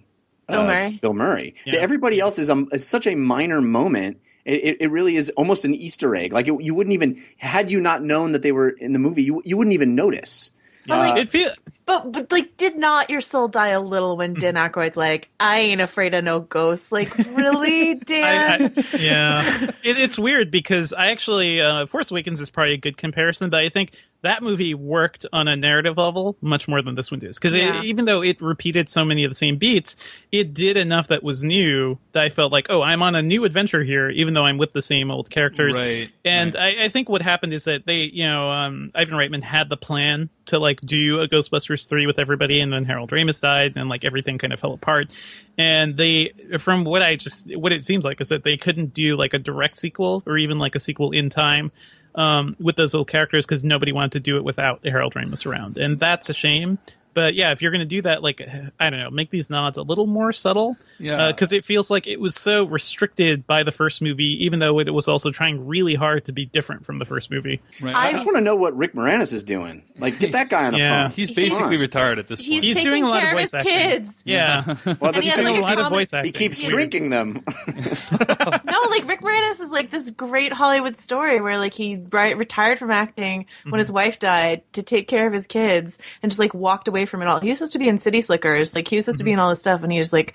Bill uh, Murray. Bill Murray. Yeah. Everybody else is, um, is such a minor moment. It, it, it really is almost an Easter egg. Like it, you wouldn't even had you not known that they were in the movie, you you wouldn't even notice. But, like, It feel But but like, did not your soul die a little when Dan Aykroyd's like, I ain't afraid of no ghosts? Like, really, Dan? I, I, yeah, it, it's weird because I actually uh, Force Awakens is probably a good comparison, but I think that movie worked on a narrative level much more than this one does. Because Yeah. even though it repeated so many of the same beats, it did enough that was new that I felt like, oh, I'm on a new adventure here, even though I'm with the same old characters. Right, And right. I, I think what happened is that they, you know, um, Ivan Reitman had the plan to like do a Ghostbusters three with everybody, and then Harold Ramis died, and like everything kind of fell apart. And they, from what I just, what it seems like is that they couldn't do like a direct sequel or even like a sequel in time um, with those little characters because nobody wanted to do it without Harold Ramis around, and that's a shame. But yeah, if you're going to do that, like I don't know, make these nods a little more subtle, Yeah. because it feels like it was so restricted by the first movie, even though it was also trying really hard to be different from the first movie. right. I I- just want to know what Rick Moranis is doing. Like, get that guy on the Yeah. phone. He's basically on. retired at this point. He's taking doing a lot of care of voice his acting. kids. Yeah, well, And that's he has, doing like, a a lot of voice acting. He keeps Weird. shrinking them. No, like Rick Moranis is like this great Hollywood story where like he retired from acting when Mm-hmm. his wife died to take care of his kids and just like walked away from it all. He was supposed to be in City Slickers, like he was supposed to be in all this stuff, and he just like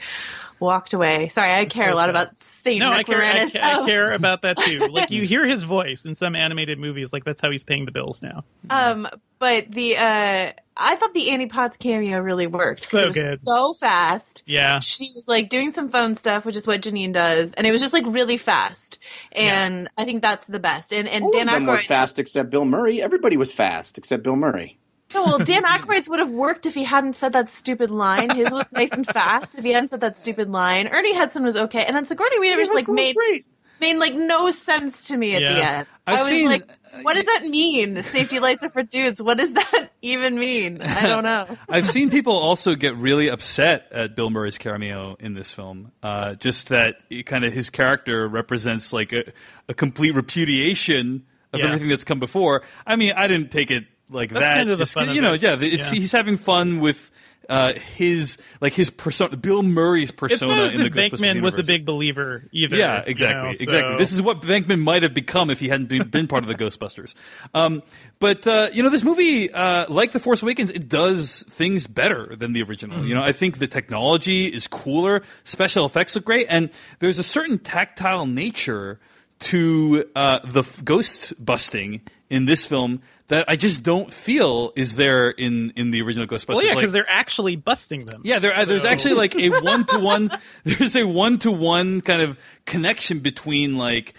walked away. Sorry, I care so a lot sad. about Saint No, I care. I, Moranis. ca- I Oh. care about that too. Like you hear his voice in some animated movies, like that's how he's paying the bills now. Um, but the uh, I thought the Annie Potts cameo really worked. So it was good. so fast. Yeah, She was like doing some phone stuff, which is what Janine does, and it was just like really fast. And I think that's the best. And and All Dan of them were fast except Bill Murray. Everybody was fast except Bill Murray. No, well, Dan Aykroyd's would have worked if he hadn't said that stupid line. His was nice and fast. If he hadn't said that stupid line, Ernie Hudson was okay, and then Sigourney Weaver just like made great. made like no sense to me at the end. I've I was seen- like, what does that mean? Safety lights are for dudes. What does that even mean? I don't know. I've seen people also get really upset at Bill Murray's cameo in this film. Uh, just that kind of his character represents like a, a complete repudiation of Yeah. everything that's come before. I mean, I didn't take it like That's that. kind of the just fun you know, it. yeah, it's, Yeah. he's having fun with uh, his like his persona, Bill Murray's it's persona not as in the if Venkman was a big believer either. Yeah, you exactly, know, exactly. so- This is what Venkman might have become if he hadn't been, been part of the Ghostbusters. Um, but uh, you know, this movie, uh, like The Force Awakens, it does things better than the original. You know, I think the technology is cooler, special effects look great, and there's a certain tactile nature to uh, the f- ghost busting in this film that I just don't feel is there in in the original Ghostbusters. well, yeah, Like- because they're actually busting them. yeah, there, uh, there's actually like a one to one. There's a one to one kind of connection between like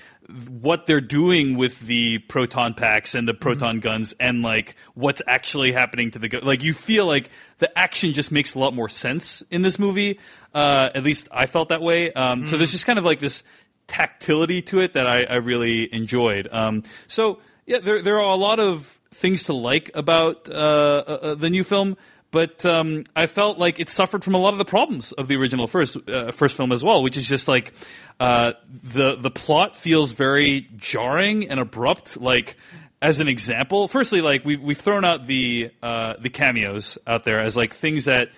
what they're doing with the proton packs and the Mm-hmm. proton guns and like what's actually happening to the go- like you feel like the action just makes a lot more sense in this movie. Uh, at least I felt that way. Um, Mm. So there's just kind of like this tactility to it that I, I really enjoyed. Um, so yeah, there there are a lot of things to like about uh, uh, uh, the new film, but um, I felt like it suffered from a lot of the problems of the original first uh, first film as well, which is just like uh, the the plot feels very jarring and abrupt. Like as an example, firstly, like we've we've thrown out the uh, the cameos out there as like things that.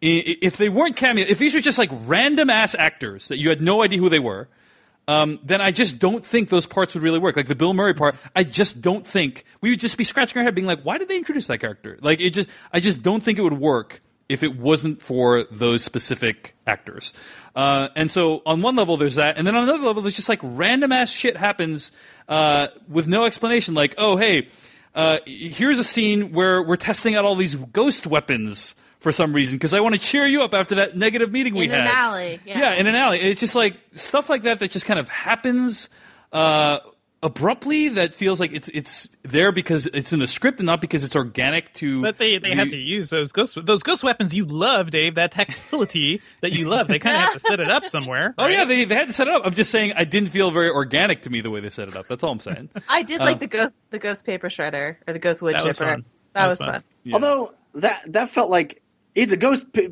If they weren't cameo, if these were just like random ass actors that you had no idea who they were, um, then I just don't think those parts would really work. Like the Bill Murray part, I just don't think we would just be scratching our head, being like, "Why did they introduce that character?" Like it just, I just don't think it would work if it wasn't for those specific actors. Uh, and so on one level, there's that, and then on another level, there's just like random ass shit happens uh, with no explanation. Like, oh hey, uh, here's a scene where we're testing out all these ghost weapons. For some reason, because I want to cheer you up after that negative meeting we In had. In an alley, yeah. yeah, in an alley. It's just like stuff like that that just kind of happens uh, abruptly. That feels like it's it's there because it's in the script and not because it's organic to. But they, they had to use those ghost those ghost weapons you love, Dave. That tactility that you love. They kind of have to set it up somewhere. Oh yeah, they, they had to set it up. I'm just saying I didn't feel very organic to me the way they set it up. That's all I'm saying. I did like the ghost the ghost paper shredder or the ghost wood That chipper. was fun. That, was fun. Although that that felt like it's a ghost p-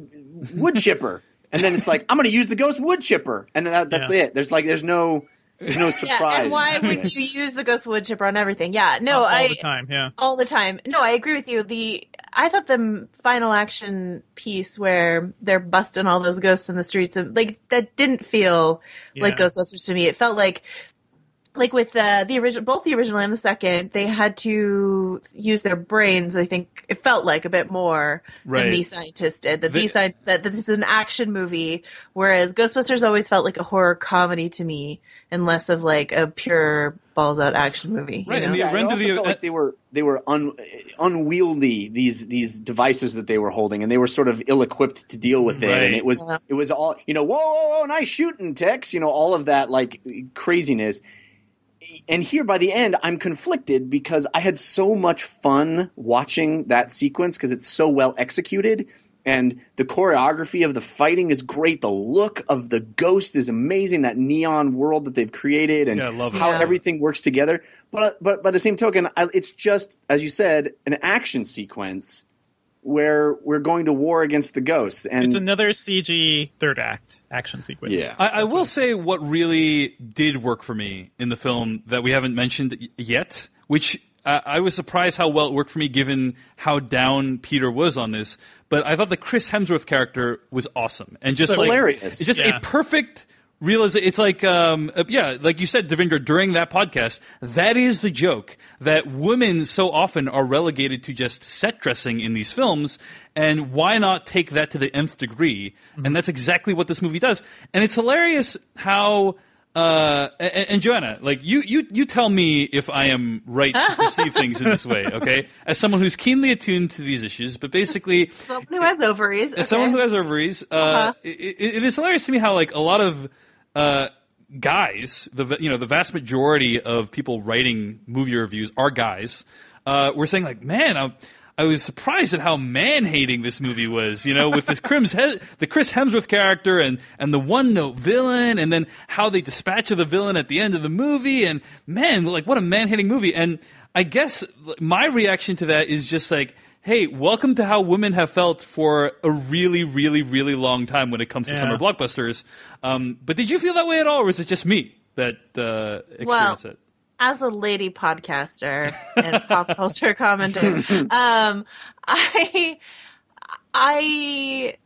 wood chipper, and then it's like I'm going to use the ghost wood chipper, and then that, that's Yeah. it. There's like there's no there's no surprise. Yeah, and why would you use the ghost wood chipper on everything? Yeah, no, all, all I the time. Yeah. all the time. No, I agree with you. The I thought the final action piece where they're busting all those ghosts in the streets, of, like that didn't feel like Ghostbusters to me. It felt like like with uh, the original, both the original and the second, they had to use their brains. I think it felt like a bit more Right. than these scientists did. That The- these sci- that, that this is an action movie, whereas Ghostbusters always felt like a horror comedy to me, and less of like a pure balls out action movie. you Right, and the- Yeah, it render the- felt like they were they were un, unwieldy these these devices that they were holding, and they were sort of ill equipped to deal with it. Right. And it was Yeah. it was all you know, whoa, whoa, whoa, nice shooting, Tex. You know, all of that like craziness. And here by the end, I'm conflicted because I had so much fun watching that sequence because it's so well executed. And the choreography of the fighting is great. The look of the ghost is amazing. That neon world that they've created, and Yeah, I love how Yeah. everything works together. But but by the same token, I, it's just as you said, an action sequence where we're going to war against the ghosts. And It's another CG third act action sequence. Yeah. I, I will say what really did work for me in the film that we haven't mentioned yet, which uh, I was surprised how well it worked for me given how down Peter was on this. But I thought the Chris Hemsworth character was awesome and just It's like hilarious. It's just Yeah. a perfect realization. It's like, um, uh, yeah, like you said, Devindra during that podcast, that is the joke that women so often are relegated to just set dressing in these films. And why not take that to the nth degree? Mm-hmm. And that's exactly what this movie does. And it's hilarious how. Uh, and, and Joanna, like you, you, you tell me if I am right to perceive things in this way, okay? As someone who's keenly attuned to these issues, but basically, Someone who has ovaries. as someone who has ovaries, uh, Uh-huh. it, it- it is hilarious to me how like a lot of uh, guys, the you know the vast majority of people writing movie reviews are guys. Uh, we're saying like, man, I, I was surprised at how man hating this movie was. You know, with this Crims he- the Chris Hemsworth character and and the one note villain, and then how they dispatch of the villain at the end of the movie, and man, like what a man hating movie. And I guess my reaction to that is just like hey, welcome to how women have felt for a really, really, really long time when it comes to Yeah. summer blockbusters. Um, but did you feel that way at all, or is it just me that uh, experienced it? as a lady podcaster and pop culture commentator, um, I I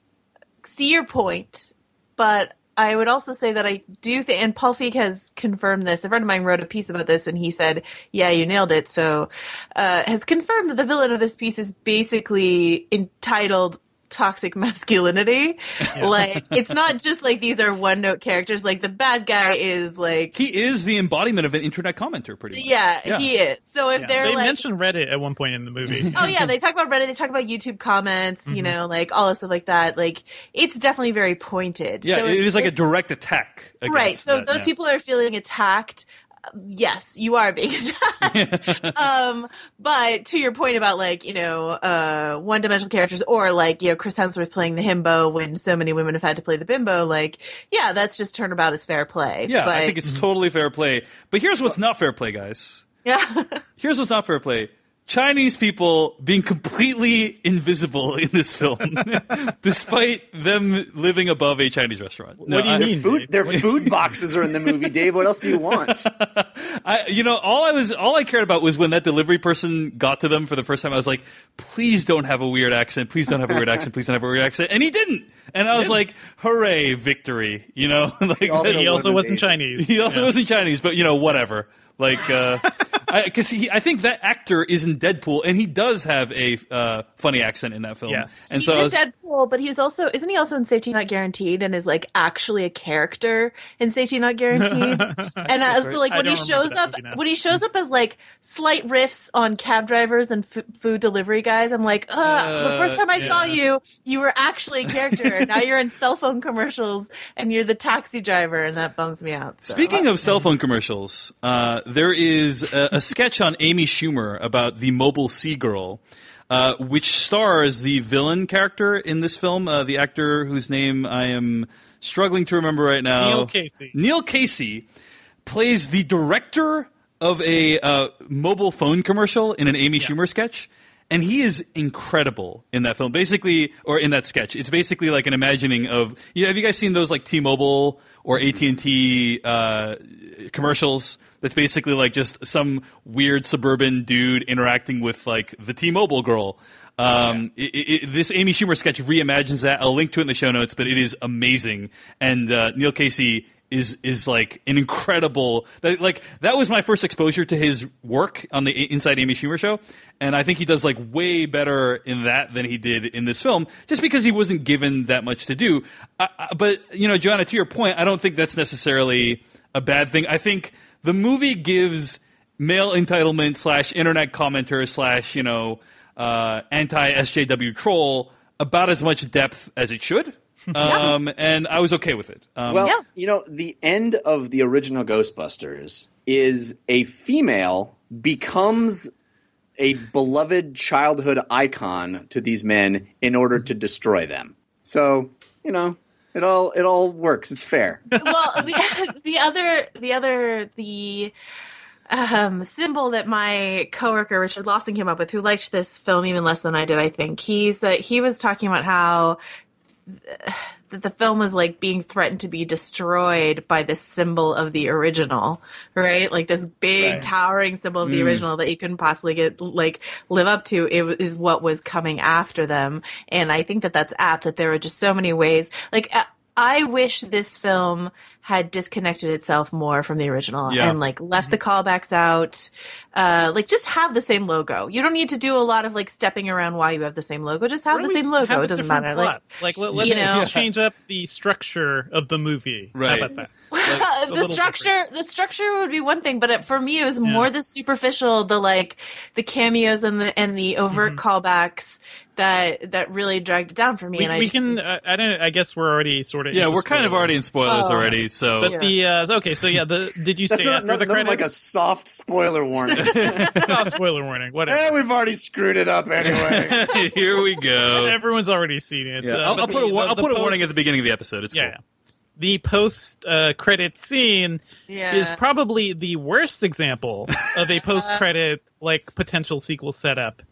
see your point, but I would also say that I do think, and Paul Feig has confirmed this. A friend of mine wrote a piece about this, and he said, "Yeah, you nailed it." So, uh, has confirmed that the villain of this piece is basically entitled toxic masculinity. Like, it's not just like these are one note characters. Like the bad guy is like He is the embodiment of an internet commenter, pretty much. yeah, Yeah. he is. So if Yeah. they're they like, mentioned Reddit at one point in the movie. oh yeah, they talk about Reddit, they talk about YouTube comments, Mm-hmm. you know, like all this stuff like that. Like it's definitely very pointed. Yeah, so it is like a direct attack. Right. So that, those yeah. people are feeling attacked. Uh, Yes, you are being attacked. um, but to your point about like you know uh, one-dimensional characters, or like you know Chris Hemsworth playing the himbo when so many women have had to play the bimbo, like yeah, that's just turnabout is fair play. Yeah, but, I think it's totally fair play. But here's what's not fair play, guys. yeah. Here's what's not fair play. Chinese people being completely invisible in this film, despite them living above a Chinese restaurant. What do you I- mean? Food, their food boxes are in the movie, Dave. What else do you want? I, you know, all I was, all I cared about was when that delivery person got to them for the first time. I was like, please don't have a weird accent. Please don't have a weird accent. Please don't have a weird accent. And he didn't. And I was like, hooray, victory. You know, like also he also wasn't wasn't Asian. Chinese. he also Yeah. wasn't Chinese, but you know, whatever. Like, uh, because he, I think that actor is in Deadpool, and he does have a uh, funny accent in that film. Yes. and he so I was, Deadpool, but he's also isn't he also in Safety Not Guaranteed and is like actually a character in Safety Not Guaranteed? and uh, so like when he shows up, movie now. when he shows up as like slight riffs on cab drivers and f- food delivery guys, I'm like, uh, the first time I saw you, you were actually a character. and now you're in cell phone commercials and you're the taxi driver, and that bums me out. So. Speaking of cell phone commercials, uh, there is a, a sketch on Amy Schumer about the mobile sea girl, uh, which stars the villain character in this film, uh, the actor whose name I am struggling to remember right now. Neil Casey. Neil Casey plays the director of a uh, mobile phone commercial in an Amy Schumer sketch. And he is incredible in that film. Basically, or in that sketch, it's basically like an imagining of. You know, have you guys seen those like T-Mobile or AT and T uh, commercials? That's basically like just some weird suburban dude interacting with like the T-Mobile girl. Um, it, it, this Amy Schumer sketch reimagines that. I'll link to it in the show notes, but it is amazing. And uh, Neil Casey is is like an incredible that, like that was my first exposure to his work on the Inside Amy Schumer show, and I think he does like way better in that than he did in this film, just because he wasn't given that much to do. But you know, Joanna, to your point, I don't think that's necessarily a bad thing. I think the movie gives male entitlement slash internet commenter slash you know uh, anti SJW troll about as much depth as it should. Um, and I was okay with it. Um, Well, Yeah. you know, the end of the original Ghostbusters is a female becomes a beloved childhood icon to these men in order to destroy them. So, you know, it all it all works. It's fair. well, the, the other, the other, the um, symbol that my coworker Richard Lawson came up with, who liked this film even less than I did, I think he's uh, he was talking about how that the film was like being threatened to be destroyed by this symbol of the original, right? Like this big Right. towering symbol of the hmm. original that you couldn't possibly get like live up to. It wa- what was coming after them, and I think that that's apt. That there were just so many ways. Like I wish this film had disconnected itself more from the original Yeah. and like left the callbacks out. Uh, like just have the same logo. You don't need to do a lot of like stepping around why you have the same logo. Just have Or the same logo. It doesn't matter. plot. Like Like, let, you us know- change up the structure of the movie. Right. How about that? Uh, the little structure the structure would be one thing but it, for me it was more the superficial the like the cameos and the and the overt callbacks that that really dragged it down for me We, and I we just, can. Uh, I don't. I guess we're already sort of. yeah, we're kind of already in spoilers Oh. already. So But the uh, okay, so yeah, the did you That's stay not, after not, the not like a soft spoiler warning. oh, spoiler warning. Whatever. eh, we've already screwed it up anyway. here we go. Everyone's already seen it. Yeah, Uh, I'll, I'll put a, the, I'll the put a warning at the beginning of the episode. It's Yeah. cool. The post uh, credit scene yeah is probably the worst example of a post credit like potential sequel setup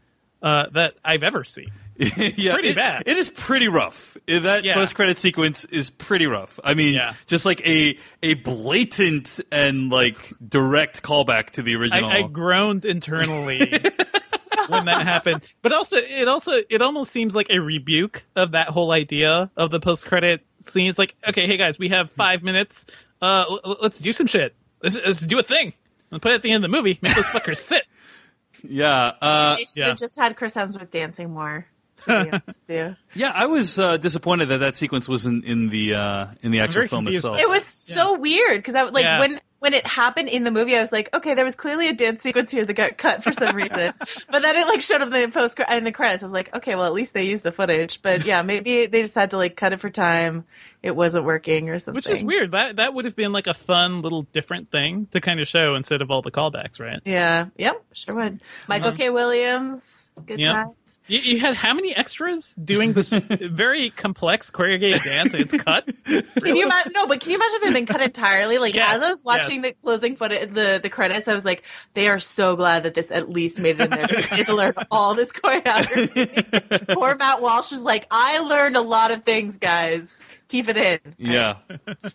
uh, that I've ever seen. yeah, pretty it- bad. It is pretty rough. Uh, That Yeah. post credit sequence is pretty rough. I mean, Yeah. just like a a blatant and like direct callback to the I, original. I groaned internally when that happened. But also, it also it almost seems like a rebuke of that whole idea of the post credit scene. It's like, okay, hey guys, we have five minutes. Uh, l- l- let's do some shit. Let's, let's do a thing. And put it at the end of the movie. Make those fuckers sit. yeah, uh, they should yeah. have just had Chris Hemsworth dancing more to be honest with you. yeah. I was uh, disappointed that that sequence wasn't in the uh, in the actual film confused itself. It was so weird because I like Yeah. when when it happened in the movie, I was like, okay, there was clearly a dance sequence here that got cut for some reason. but then it like showed up in the post in the credits. I was like, okay, well at least they used the footage. But yeah, maybe they just had to like cut it for time it wasn't working or something. Which is weird. That that would have been like a fun little different thing to kind of show instead of all the callbacks, right? Yeah. Yep. Sure would. Michael uh-huh. K. Williams. Good Yep. times. You, you had how many extras doing this very complex choreographed dance? and It's cut. Can you imagine? No, but can you imagine if it had been cut entirely? Like Yes, as I was watching the closing footage, the the credits, I was like, they are so glad that this at least made it in there because they had to learn all this choreography. Poor Matt Walsh was like, I learned a lot of things, guys. Keep it in. Yeah,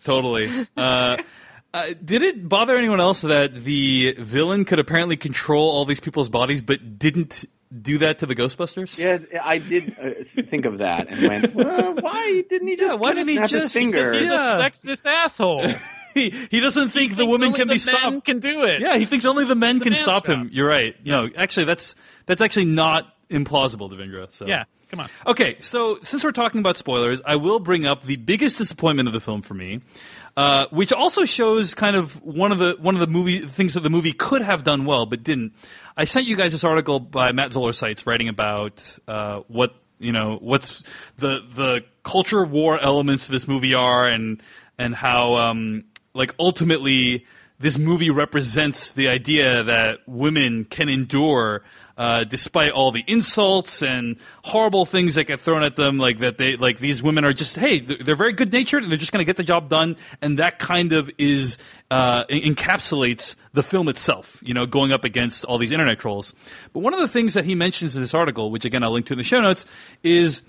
totally. Uh, uh, did it bother anyone else that the villain could apparently control all these people's bodies, but didn't do that to the Ghostbusters? Yeah, I did uh, think of that and went, well, why didn't he just why didn't he snap his just- finger? He's Yeah. a sexist asshole. he, he doesn't think the woman can the be stopped. Can do it. Yeah, he thinks only the men The can man's stop job. him. You're right. No, actually, that's that's actually not implausible, Devindra. So Yeah. Come on. Okay, so since we're talking about spoilers, I will bring up the biggest disappointment of the film for me, uh, which also shows kind of one of the one of the movie things that the movie could have done well but didn't. I sent you guys this article by Matt Zoller Seitz writing about uh, what you know what's the the culture war elements of this movie are and and how um, like ultimately this movie represents the idea that women can endure uh, despite all the insults and horrible things that get thrown at them. Like that, they like these women are just hey, they're very good natured. They're just going to get the job done, and that kind of is uh, encapsulates the film itself. You know, going up against all these internet trolls. But one of the things that he mentions in this article, which again I'll link to in the show notes, is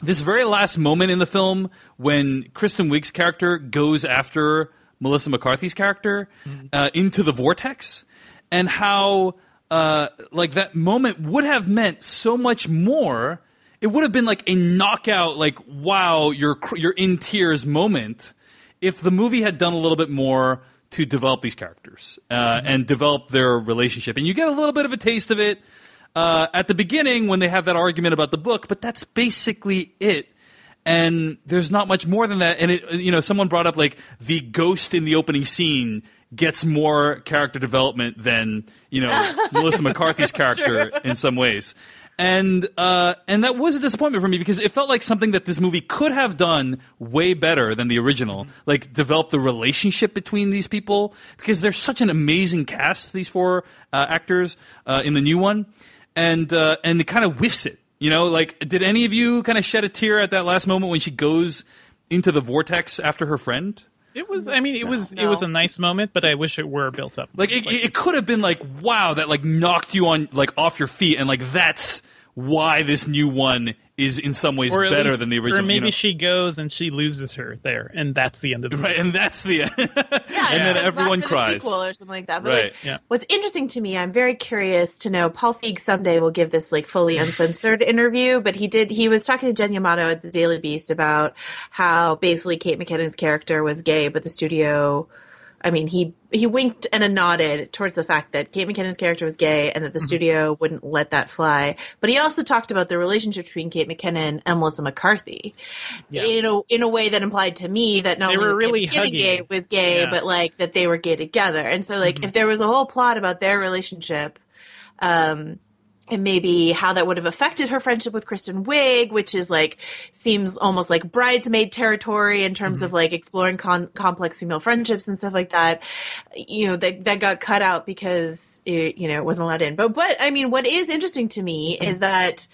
this very last moment in the film when Kristen Wiig's character goes after Melissa McCarthy's character uh, into the vortex, and how uh, like that moment would have meant so much more. It would have been like a knockout, like wow, you're you're in tears moment if the movie had done a little bit more to develop these characters uh, and develop their relationship, and you get a little bit of a taste of it uh, at the beginning when they have that argument about the book, but that's basically it. And there's not much more than that. And it, you know, someone brought up like the ghost in the opening scene gets more character development than you know Melissa McCarthy's character in some ways. And uh, and that was a disappointment for me because it felt like something that this movie could have done way better than the original. Like develop the relationship between these people because there's such an amazing cast. These four uh, actors uh, in the new one, and uh, and it kind of whiffs it. You know, like did any of you kind of shed a tear at that last moment when she goes into the vortex after her friend? It was. I mean, it was. It was a nice moment, but I wish it were built up. Like it, it could have been like, wow, that like knocked you on like off your feet, and like that's why this new one is in some ways better least- than the original. Or maybe you know? she goes and she loses her there, and that's the end of the right, and that's the end. Yeah, and then everyone back the cries. sequel or something like that. But Right. like, Yeah. what's interesting to me, I'm very curious to know. Paul Feig someday will give this like fully uncensored interview, but he did. He was talking to Jen Yamato at the Daily Beast about how basically Kate McKinnon's character was gay, but the studio. I mean, he he winked and a nodded towards the fact that Kate McKinnon's character was gay and that the studio wouldn't let that fly. But he also talked about the relationship between Kate McKinnon and Melissa McCarthy in a in a way that implied to me that not They only were was Kate really McKinnon gay was gay, Yeah. but like that they were gay together. And so like if there was a whole plot about their relationship, um, and maybe how that would have affected her friendship with Kristen Wiig, which is like seems almost like bridesmaid territory in terms of mm-hmm. like exploring con- complex female friendships and stuff like that. You know that that got cut out because it, you know it wasn't allowed in. But but I mean, what is interesting to me mm-hmm. is that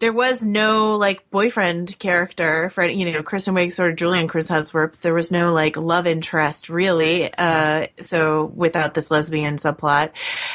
there was no like boyfriend character for you know Kristen Wiig of Julian Chris Hemsworth. There was no like love interest really. Uh, so without this lesbian subplot,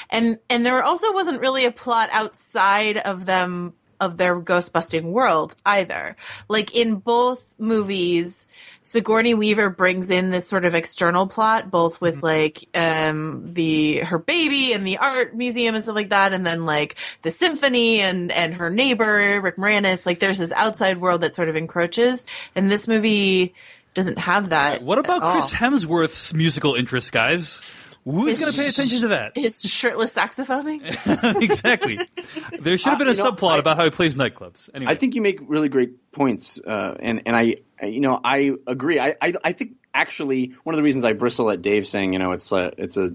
and and there also wasn't really a plot outside of them of their ghost busting world either. Like in both movies, Sigourney Weaver brings in this sort of external plot, both with like um the her baby and the art museum and stuff like that, and then like the symphony and and her neighbor Rick Moranis. Like there's this outside world that sort of encroaches, and this movie doesn't have that. What about Chris. Hemsworth's musical interests, guys? Who's going to pay attention to that? His shirtless saxophoning. exactly. There should have been a Uh, you know, subplot I- about how he plays nightclubs. Anyway, I think you make really great points, uh, and and I, I- you know, I agree. I, I I think actually one of the reasons I bristle at Dave saying you know it's a it's a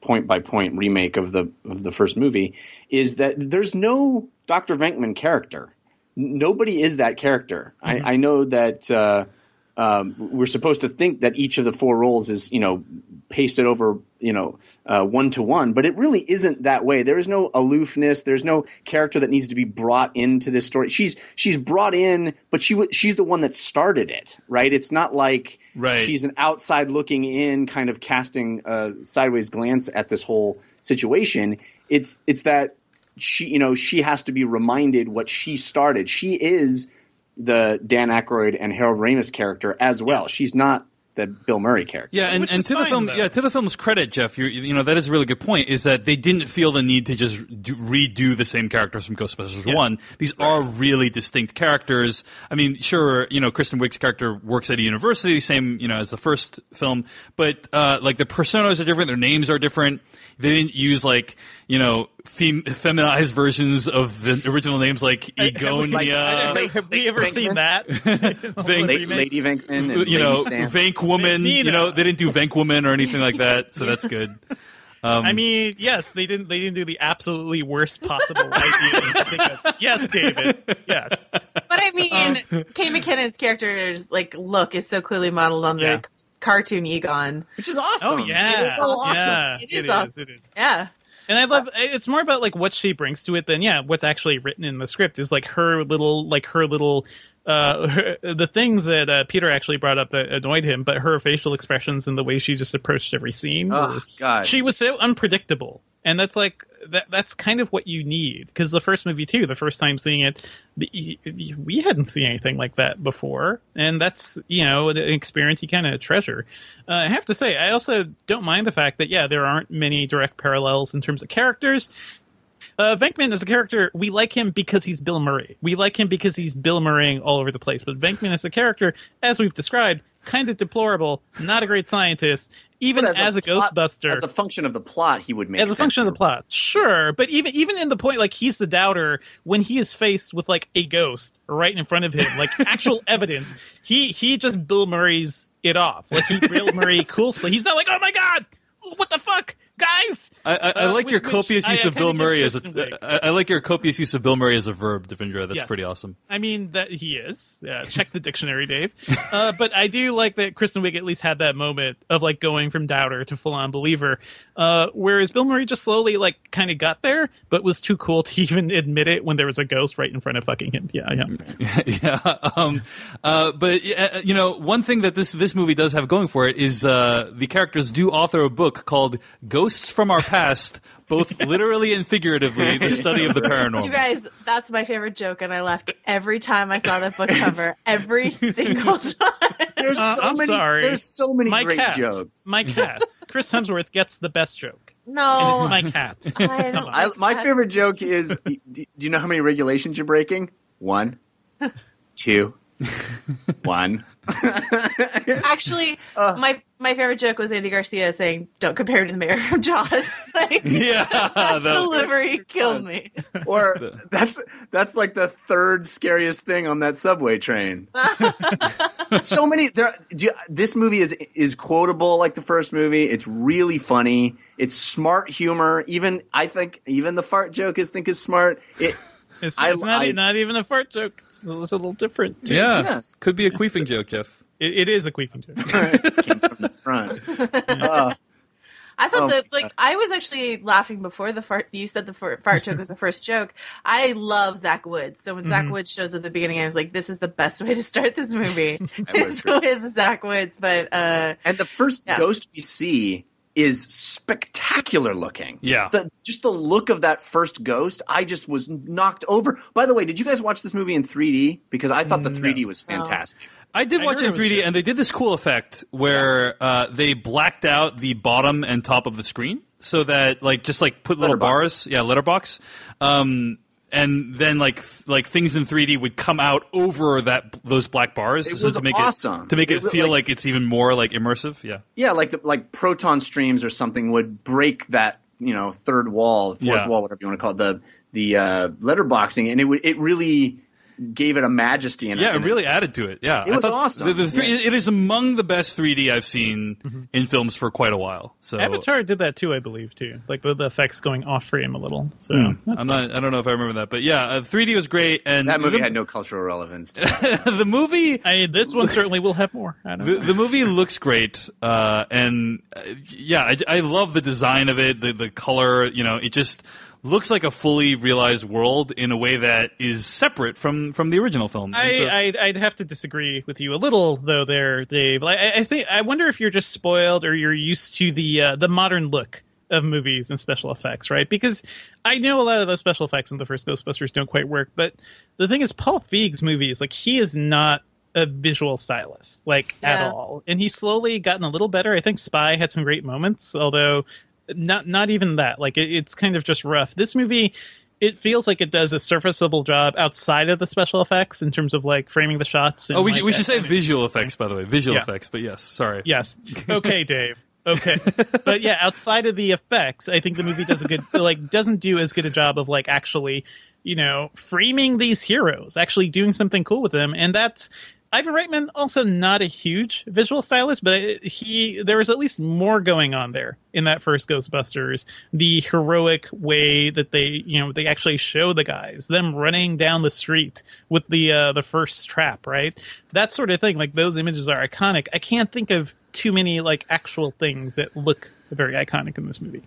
point by point remake of the of the first movie is that there's no Dr. Venkman character. Nobody is that character. I, I know that uh, um, we're supposed to think that each of the four roles is you know pasted over you know one to one, but it really isn't that way. There is no aloofness. There's no character that needs to be brought into this story. She's she's brought in, but she w- she's the one that started it, right? It's not like Right. she's an outside looking in, kind of casting a sideways glance at this whole situation. It's it's that she you know she has to be reminded what she started. She is the Dan Aykroyd and Harold Ramis character as well. She's not the Bill Murray character. Yeah, and, and is to the film, though. yeah, to the film's credit, Jeff, you you know that is a really good point. Is that they didn't feel the need to just do, redo the same characters from Ghostbusters One. These are really distinct characters. I mean, sure, you know, Kristen Wiig's character works at a university, same you know as the first film, but uh, like the personas are different, their names are different. They didn't use like you know fem- feminized versions of the original names like Egonia. Like- Have we ever seen that? Vank- Lady, Lady Venkman and you know, Lady Vank Woman. You know, they didn't do Vank Woman or anything like that, so that's good. Um, I mean, yes, they didn't. They didn't do the absolutely worst possible idea. think of. Yes, David. Yes. But I mean, Kate McKinnon's character's like look is so clearly modeled on Yeah. the cartoon Egon. which is awesome. Oh yeah. It is awesome. Yeah. It is awesome. It is. Yeah. And I love it's more about like what she brings to it than yeah what's actually written in the script is like her little like her little uh her, the things that uh, Peter actually brought up that annoyed him but her facial expressions and the way she just approached every scene Oh God. she was so unpredictable. And that's like that that's kind of what you need. Because the first movie too the first time seeing it the, we hadn't seen anything like that before. And that's you know an experience you kind of treasure. Uh, i have to say i also don't mind the fact that yeah there aren't many direct parallels in terms of characters uh, Venkman as a character, we like him because he's Bill Murray. We like him because he's Bill Murraying all over the place. But Venkman as a character, as we've described, kind of deplorable, not a great scientist, even But as, a, plot- Ghostbuster. as a function of the plot, he would make as a function of the plot sure. But even even in the point like he's the doubter when he is faced with like a ghost right in front of him like actual evidence he he just bill murray's it off. Like he bill murray cool split. He's not like oh my god! What the fuck guys I, I, I Uh, like your which- copious use I of Bill Murray as a. I, I like your copious use of Bill Murray as a verb, Devindra. That's Yes. pretty awesome. I mean that he is. Yeah, check the dictionary, Dave. Uh, but I do like that Kristen Wiig at least had that moment of like going from doubter to full on believer. Uh, whereas Bill Murray just slowly like kind of got there, but was too cool to even admit it when there was a ghost right in front of fucking him. Yeah, yeah. yeah. Um, uh, but uh, you know, one thing that this this movie does have going for it is uh, the characters do author a book called "Ghosts from Our Past," both literally and figuratively, the study of the paranormal. You guys, that's my favorite joke, and I laughed every time I saw that book cover. Every single time. There's Uh, so I'm many. sorry. There's so many My great cat. jokes. My cat. Chris Hemsworth gets the best joke, and No, it's my cat. I don't I, my that. favorite joke is: do, do you know how many regulations you're breaking? One, two, one. Actually, Uh. my my favorite joke was Andy Garcia saying, "Don't compare to the mayor from Jaws." like, Yeah, that that- delivery killed me. Or that's that's like the third scariest thing on that subway train. so many. There, do you- this movie is is quotable like the first movie. It's really funny. It's smart humor. Even I think even the fart joke is think is smart. It It's, I- it's not, I- not even a fart joke. It's, it's a little different. yeah. Yeah. could be a queefing joke, Jeff. It, it is a queefing joke. came from the front. Uh, I thought Oh, that like I was actually laughing before the fart. You said the fart, fart joke was the first joke. I love Zach Woods, so when Mm-hmm. Zach Woods shows at the beginning, I was like, "This is the best way to start this movie." it's with Zach Woods, but uh, and the first Yeah. ghost we see is spectacular looking. Yeah. The, just the look of that first ghost, I just was knocked over. By the way, did you guys watch this movie in 3D? Because I thought the 3D was fantastic. I did I watch it in 3D, good. and they did this cool effect where uh, they blacked out the bottom and top of the screen, so that like just like put little Letterbox. bars, yeah, letterbox, um, and then like like things in 3D would come out over that those black bars It so was to make awesome. it to make it, It feel like- like, it's even more like immersive. Yeah, Yeah, like the, like proton streams or something would break that you know third wall, fourth Yeah. wall, whatever you want to call it, the the uh, letterboxing, and it would it really gave it a majesty. And Yeah, it and really added to it. Yeah, It I was awesome. The, the three, Yeah. It is among the best 3D I've seen in films for quite a while. So Avatar did that too, I believe, too. Like the, the effects going off frame a little. So that's I'm fine. not. I don't know if I remember that, but yeah, uh, 3D was great, and that movie the, had no cultural relevance. To the movie. I, this one certainly will have more. I don't The, know. the movie looks great, uh, and uh, yeah, I, I love the design of it, the the color. You know, it just looks like a fully realized world in a way that is separate from from the original film. And so- I, I'd, I'd have to disagree with you a little though, there, Dave. Like, I, I think I wonder if you're just spoiled or you're used to the uh, the modern look of movies and special effects, right? Because I know a lot of those special effects in the first Ghostbusters don't quite work, but the thing is, Paul Feig's movies, like, he is not a visual stylist, like Yeah. at all, and he's slowly gotten a little better. I think Spy had some great moments, although not not even that. Like, it, it's kind of just rough. This movie it feels like it does a serviceable job outside of the special effects in terms of like framing the shots. And, oh, we, like, should we should say visual effects, by the way, visual Yeah. effects. But yes, sorry. Yes. Okay, Dave. Okay. but yeah, outside of the effects, I think the movie does a good like doesn't do as good a job of like actually, you know, framing these heroes, actually doing something cool with them, and that's Ivan Reitman also not a huge visual stylist, but he there was at least more going on there in that first Ghostbusters. The heroic way that they you know they actually show the guys them running down the street with the uh, the first trap, right? That sort of thing. Like those images are iconic. I can't think of too many like actual things that look very iconic in this movie.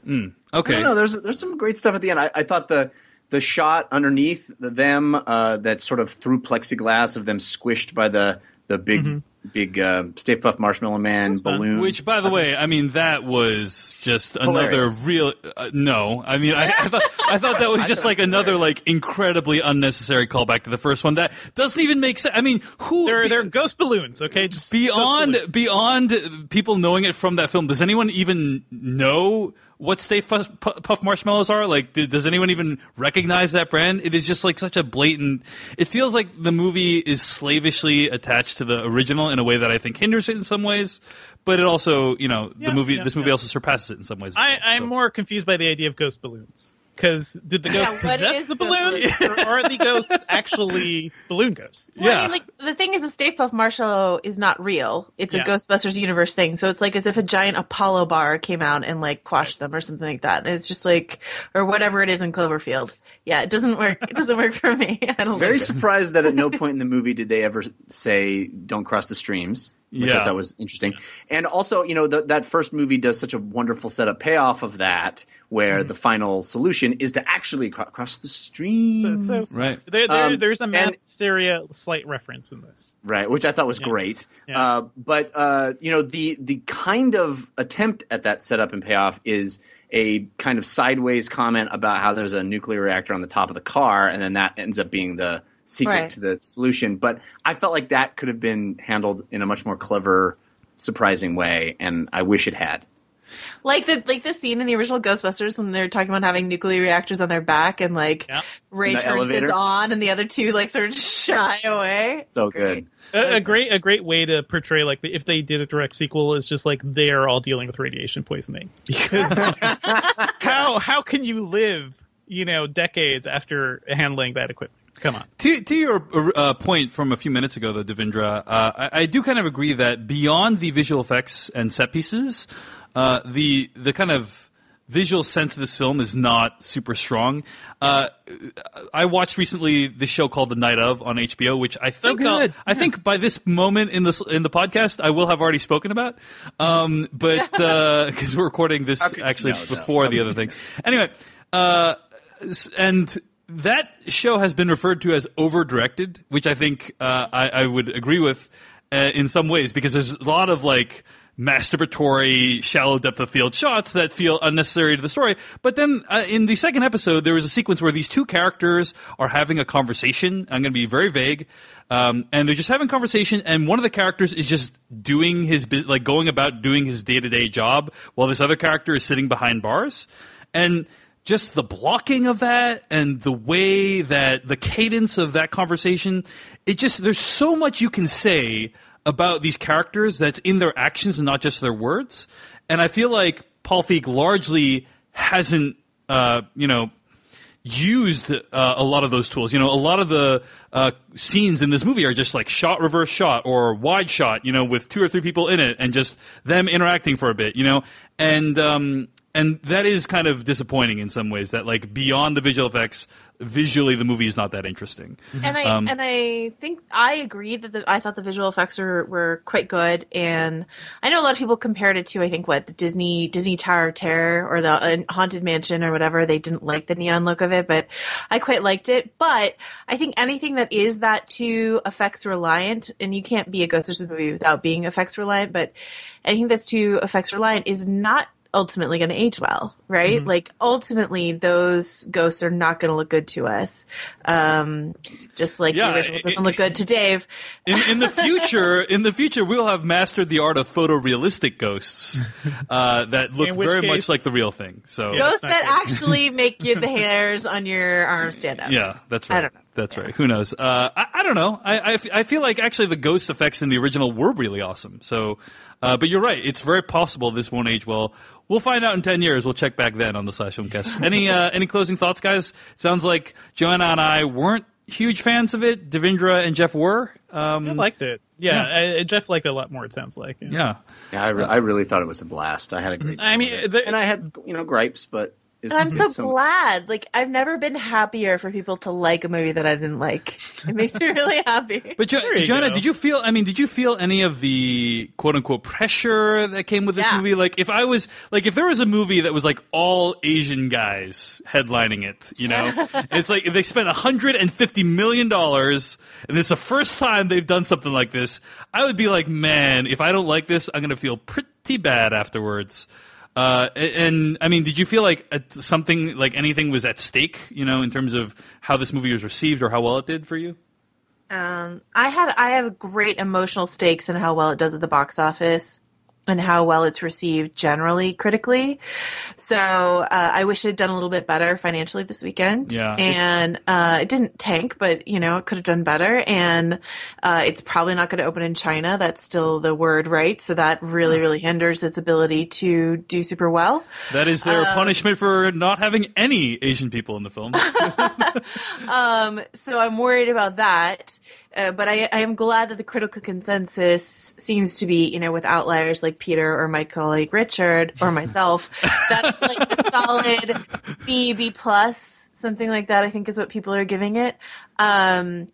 Okay. no. There's there's some great stuff at the end. I, I thought the the shot underneath them uh, that sort of through plexiglass of them squished by the the big big uh, Stay Puft Marshmallow Man fun. balloon. Which, by the way, I mean that was just Hilarious. another real. Uh, no, I mean I, I thought I thought that was just like another like incredibly unnecessary callback to the first one. That doesn't even make sense. I mean, who They're be- they're ghost balloons, okay? Just beyond beyond people knowing it from that film? Does anyone even know what Stay Puft, Puff Marshmallows are? Like, does anyone even recognize that brand? It is just like such a blatant. It feels like the movie is slavishly attached to the original in a way that I think hinders it in some ways, but it also, you know, Yeah, the movie. yeah, this movie yeah. also surpasses it in some ways. I, well, I'm so. more confused by the idea of ghost balloons. Because did the Yeah, ghosts what possess the balloon, or are the ghosts actually balloon ghosts? Well, Yeah. I mean, like the thing is, the Stay Puft Marshmallow is not real. It's a Yeah. Ghostbusters universe thing. So it's like as if a giant Apollo bar came out and like quashed them or something like that. And it's just like, or whatever it is in Cloverfield. Yeah, it doesn't work. It doesn't work for me. I don't Very like surprised that at no point in the movie did they ever say "Don't cross the streams," which Yeah. I thought was interesting. And also, you know, th- that first movie does such a wonderful setup payoff of that, where Mm-hmm. the final solution is to actually cro- cross the streams. So, so Right. there, there, Um, there's a mass hysteria slight reference in this. right which i thought was great Yeah. uh, but uh, you know the the kind of attempt at that setup and payoff is a kind of sideways comment about how there's a nuclear reactor on the top of the car and then that ends up being the secret Right. to the solution but i felt like that could have been handled in a much more clever surprising way and i wish it had Like the like the scene in the original Ghostbusters when they're talking about having nuclear reactors on their back and like Yeah. Ray In the turns his on and the other two like sort of shy away. so It's great. good A, a great a great way to portray like if they did a direct sequel is just like they're all dealing with radiation poisoning because how how can you live you know decades after handling that equipment? Come on. To, to your uh, point from a few minutes ago, though, Devindra, uh, I, I do kind of agree that beyond the visual effects and set pieces, uh, the the kind of visual sense of this film is not super strong. Uh, I watched recently the show called The Night of on HBO, which I think I'll- good. I think by this moment in this in the podcast, I will have already spoken about. Um, but because we're recording this actually before the other thing. Anyway, uh, and that show has been referred to as over directed, which I think uh, I, I would agree with uh, in some ways because there's a lot of like masturbatory, shallow depth of field shots that feel unnecessary to the story. But then uh, in the second episode, there was a sequence where these two characters are having a conversation. I'm going to be very vague. Um, and they're just having conversation, and one of the characters is just doing his like going about doing his day to day job, while this other character is sitting behind bars, and just the blocking of that and the way that the cadence of that conversation, it just there's so much you can say about these characters that's in their actions and not just their words. And I feel like Paul Feig largely hasn't, uh, you know, used uh, a lot of those tools. You know, a lot of the uh, scenes in this movie are just like shot, reverse shot, or wide shot. You know, with two or three people in it, and just them interacting for a bit. You know, and um, and that is kind of disappointing in some ways. That like beyond the visual effects, visually the movie is not that interesting. And I Um, and I think I agree that the, I thought the visual effects were, were quite good, and I know a lot of people compared it to I think what the Disney Disney Tower of Terror or the uh, Haunted Mansion or whatever. They didn't like the neon look of it, but I quite liked it. But I think anything that is that too effects reliant, and you can't be a Ghostbusters movie without being effects reliant, but anything that's too effects reliant is not ultimately going to age well, right? Mm-hmm. Like ultimately, those ghosts are not going to look good to us. Um, just like Yeah, the original it- doesn't look good to Dave. in, in the future, in the future, we'll have mastered the art of photorealistic ghosts uh, that look In which very much like the real thing. So Yeah. Ghosts that not actually make you the hairs on your arm stand up. Yeah, that's right. I right. don't know. That's right. Who knows? Uh, I, I don't know. I, I, f- I feel like actually the ghost effects in the original were really awesome. So, uh, but you're right. It's very possible this won't age well. We'll find out in ten years. We'll check back then on the Slash Filmcast. Any uh, any closing thoughts, guys? Sounds like Joanna and I weren't huge fans of it. Devindra and Jeff were. Um, I liked it. Yeah, I, Jeff liked it a lot more. It sounds like. yeah. Yeah, I, re- I really thought it was a blast. I had a great. I mean, the- and I had you know gripes, but it's, And I'm so it's some- glad. Like I've never been happier for people to like a movie that I didn't like. It makes me really happy. But jo- There Joanna, go. did you feel? I mean, did you feel any of the quote unquote pressure that came with this Yeah. movie? Like, if I was like, if there was a movie that was like all Asian guys headlining it, you know, it's like if they spent hundred and fifty million dollars, and it's the first time they've done something like this, I would be like, man, if I don't like this, I'm gonna feel pretty bad afterwards. Uh, and, I mean, did you feel like something like anything was at stake, you know, in terms of how this movie was received or how well it did for you? Um, I had I have great emotional stakes in how well it does at the box office and how well it's received generally critically. So uh, I wish it had done a little bit better financially this weekend. Yeah. and uh, it didn't tank, but you know it could have done better. And uh, it's probably not going to open in China. That's still the word, right? So that really really hinders its ability to do super well. That is their Uh, punishment for not having any Asian people in the film. Um, so I'm worried about that. Uh, but I, I am glad that the critical consensus seems to be, you know, with outliers like Peter or my colleague Richard or myself, that's like a solid B, B plus, something like that, I think is what people are giving it. Um,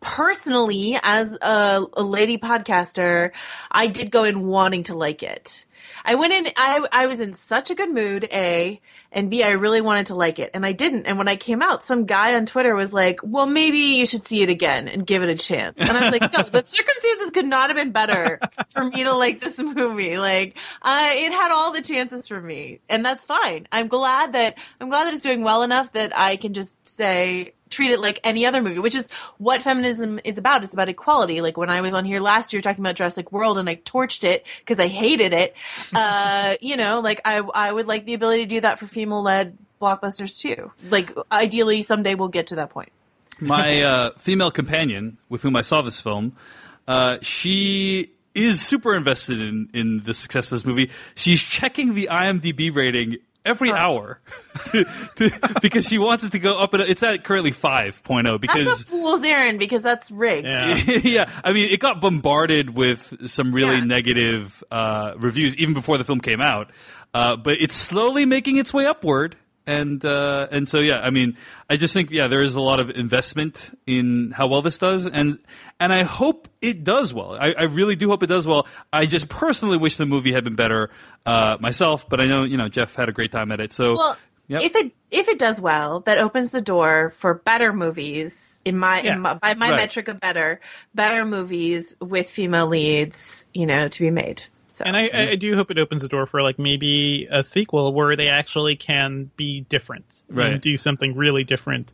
personally, as a, a lady podcaster, I did go in wanting to like it. I went in, I, I was in such a good mood, A, and B, I really wanted to like it, and I didn't. And when I came out, some guy on Twitter was like, well, maybe you should see it again and give it a chance. And I was like, no, the circumstances could not have been better for me to like this movie. Like, uh, it had all the chances for me, and that's fine. I'm glad that, I'm glad that it's doing well enough that I can just say, treat it like any other movie, which is what feminism is about. It's about equality. Like when I was on here last year talking about Jurassic World and I torched it because I hated it. Uh, you know, like I, I would like the ability to do that for female led blockbusters too. Like ideally someday we'll get to that point. My uh, female companion, with whom I saw this film, uh, she is super invested in, in the success of this movie. She's checking the IMDb rating every hour to, to, because she wants it to go up. And it's at currently 5.0 That's because a fool's errand because that's rigged. Yeah. yeah, I mean, it got bombarded with some really Yeah. negative uh, reviews even before the film came out. Uh, but it's slowly making its way upward, and uh, and so yeah, I mean, I just think yeah, there is a lot of investment in how well this does, and and I hope it does well. I, I really do hope it does well. I just personally wish the movie had been better uh, myself, but I know you know Jeff had a great time at it. So Well, Yep. if it if it does well, that opens the door for better movies in my, Yeah. in my by my Right. metric of better, better movies with female leads, you know, to be made. So And I, I do hope it opens the door for like maybe a sequel where they actually can be different Right. and do something really different,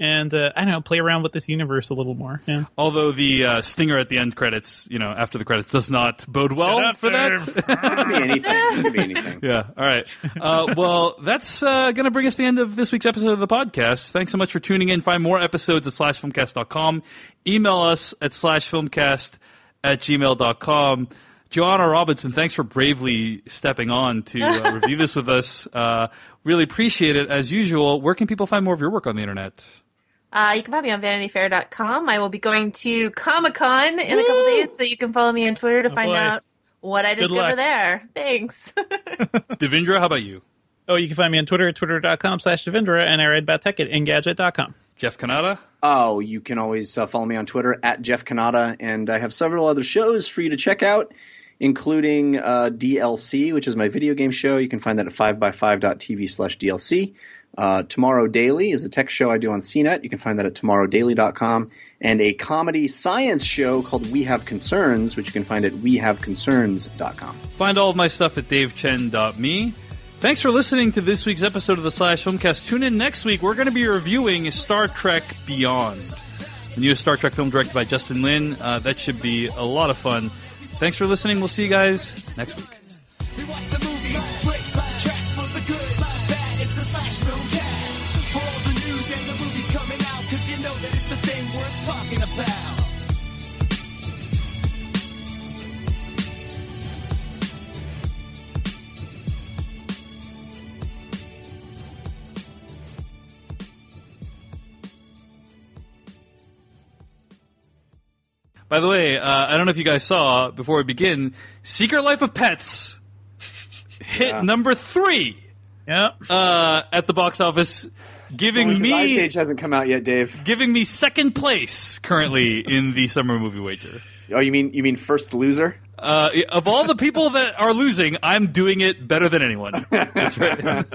and uh, I don't know, play around with this universe a little more. Yeah. although the uh, stinger at the end credits, you know, after the credits, does not bode well up, for that. Dave. It could be anything. It could be anything. Yeah. All right. Uh, well, that's uh, going to bring us to the end of this week's episode of the podcast. Thanks so much for tuning in. Find more episodes at slashfilmcast.com. Email us at slashfilmcast at gmail.com. Joanna Robinson, thanks for bravely stepping on to uh, review this with us. Uh, Really appreciate it as usual. Where can people find more of your work on the internet? Uh, you can find me on VanityFair.com. I will be going to Comic Con in a couple days, so you can follow me on Twitter to Oh, find boy. out what I Good discover luck. there. Thanks. Devindra, how about you? Oh, you can find me on Twitter at twitter.com slash Devindra, and I write about tech at Engadget.com. Jeff Cannata? Oh, you can always uh, follow me on Twitter at Jeff Cannata, and I have several other shows for you to check out, including uh, DLC, which is my video game show. You can find that at 5by5.tv slash DLC. Uh, Tomorrow Daily is a tech show I do on CNET. You can find that at tomorrowdaily.com. And a comedy science show called We Have Concerns, which you can find at wehaveconcerns.com. Find all of my stuff at davechen.me. Thanks for listening to this week's episode of the Slash Filmcast. Tune in next week. We're going to be reviewing Star Trek Beyond, the newest Star Trek film directed by Justin Lin. Uh, that should be a lot of fun. Thanks for listening. We'll see you guys next week. By the way, uh, I don't know if you guys saw before we begin, Secret Life of Pets hit number three Yep. uh, at the box office, giving Ice me Age hasn't come out yet, Dave. giving me second place currently in the summer movie wager. Oh, you mean you mean first loser? Uh, of all the people that are losing, I'm doing it better than anyone. That's right.